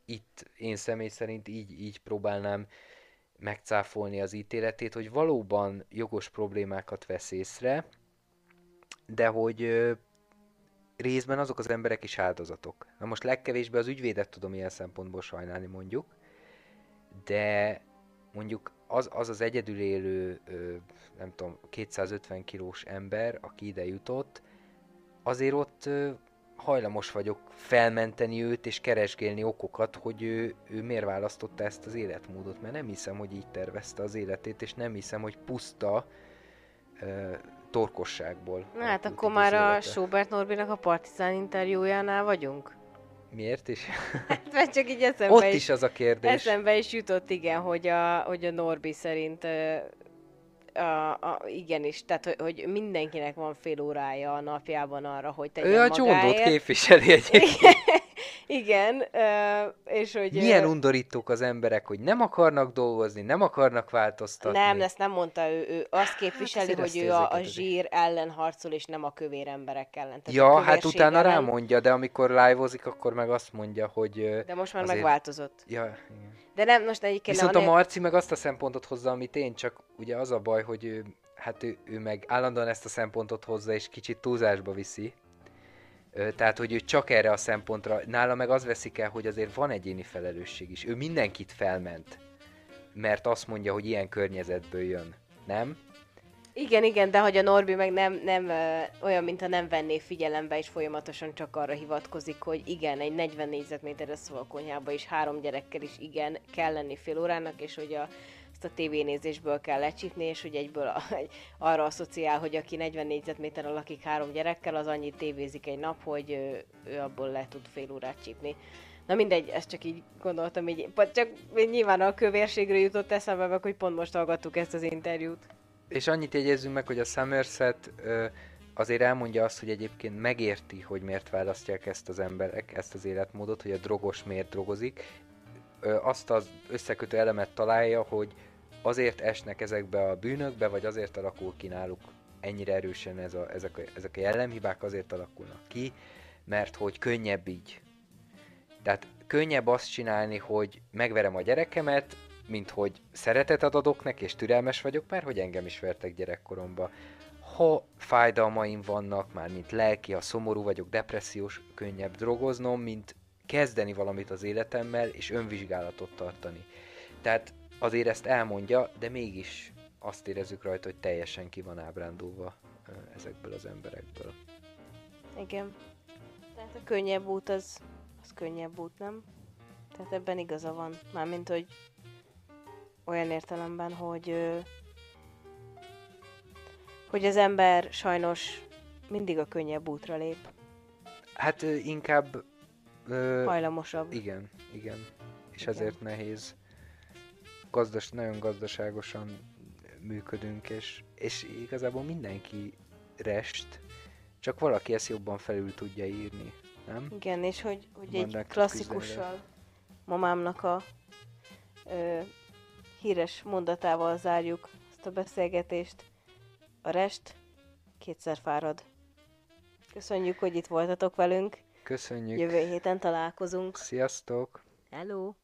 itt én személy szerint így, így próbálnám megcáfolni az ítéletét, hogy valóban jogos problémákat vesz észre, de hogy ö, részben azok az emberek is áldozatok. Na most legkevésbé az ügyvédet tudom ilyen szempontból sajnálni mondjuk, de mondjuk az az, az egyedül élő, ö, nem tudom, 250 kilós ember, aki ide jutott, azért ott ö, hajlamos vagyok felmenteni őt és keresgélni okokat, hogy ő, ő miért választotta ezt az életmódot, mert nem hiszem, hogy így tervezte az életét, és nem hiszem, hogy puszta ö, torkosságból. Na hát akkor már a. Schubert Norbinak a Partizán interjújánál vagyunk? Miért is? Hát mert csak így eszembe Ott is, is az a kérdés. eszembe is jutott, igen, hogy a, hogy a Norbi szerint ö, a, a, igenis, tehát hogy, hogy mindenkinek van fél órája a napjában arra, hogy tegyen Ő a John Doe-t magáért. képviseli egyébként. Igen, és hogy... Milyen undorítók az emberek, hogy nem akarnak dolgozni, nem akarnak változtatni. Nem, ezt nem mondta ő, ő azt képviseli, azért hogy ő a, a zsír ellen harcol, és nem a kövér emberek ellen. Tehát Ja, hát utána ellen, rámondja, de amikor live-ozik, akkor meg azt mondja, hogy... De most már azért- megváltozott. Ja, igen. De nem, most egyébként Viszont nem, a Marci meg azt a szempontot hozza, amit én, csak ugye az a baj, hogy ő, hát ő, ő meg állandóan ezt a szempontot hozza, és kicsit túlzásba viszi. Tehát, hogy ő csak erre a szempontra, nála meg az veszik el, hogy azért van egyéni felelősség is. Ő mindenkit felment, mert azt mondja, hogy ilyen környezetből jön. Nem? Igen, igen, de hogy a Norbi meg nem, nem ö, olyan, mintha nem venné figyelembe, és folyamatosan csak arra hivatkozik, hogy igen, egy 40 négyzetméteres szobakonyhába is három gyerekkel is igen, kell lenni fél órának, és hogy a, ezt a tévénézésből kell lecsípni, és hogy egyből arra asszociál, hogy aki 40 négyzetméteren lakik három gyerekkel, az annyit tévézik egy nap, hogy ő, ő abból le tud fél órát csípni. Na mindegy, ezt csak így gondoltam, így, csak nyilván a kövérségről jutott eszembe, meg hogy pont most hallgattuk ezt az interjút. És annyit jegyezzünk meg, hogy a Somerset azért elmondja azt, hogy egyébként megérti, hogy miért választják ezt az emberek, ezt az életmódot, hogy a drogos miért drogozik. Azt az összekötő elemet találja, hogy azért esnek ezekbe a bűnökbe, vagy azért alakul ki náluk ennyire erősen ez a, ezek, a, ezek a jellemhibák azért alakulnak ki, mert hogy könnyebb így. Tehát könnyebb azt csinálni, hogy megverem a gyerekemet, mint hogy szeretetet adok neki, és türelmes vagyok, mert hogy engem is vertek gyerekkoromba. Ha fájdalmaim vannak, már mint lelki, ha szomorú vagyok, depressziós, könnyebb drogoznom, mint kezdeni valamit az életemmel, és önvizsgálatot tartani. Tehát azért ezt elmondja, de mégis azt érezzük rajta, hogy teljesen ki van ábrándulva ezekből az emberekből. Igen. Tehát a könnyebb út az, az könnyebb út, nem? Tehát ebben igaza van. Mármint, hogy olyan értelemben, hogy hogy az ember sajnos mindig a könnyebb útra lép. Hát inkább... Ö, Hajlamosabb. Igen, igen. És igen. ezért nehéz. Gazdas, nagyon gazdaságosan működünk, és, és igazából mindenki rest, csak valaki ezt jobban felül tudja írni, nem? Igen, és hogy, hogy egy klasszikussal mamámnak a ö, híres mondatával zárjuk ezt a beszélgetést. A rest kétszer fárad. Köszönjük, hogy itt voltatok velünk. Köszönjük. Jövő héten találkozunk. Sziasztok. Hello.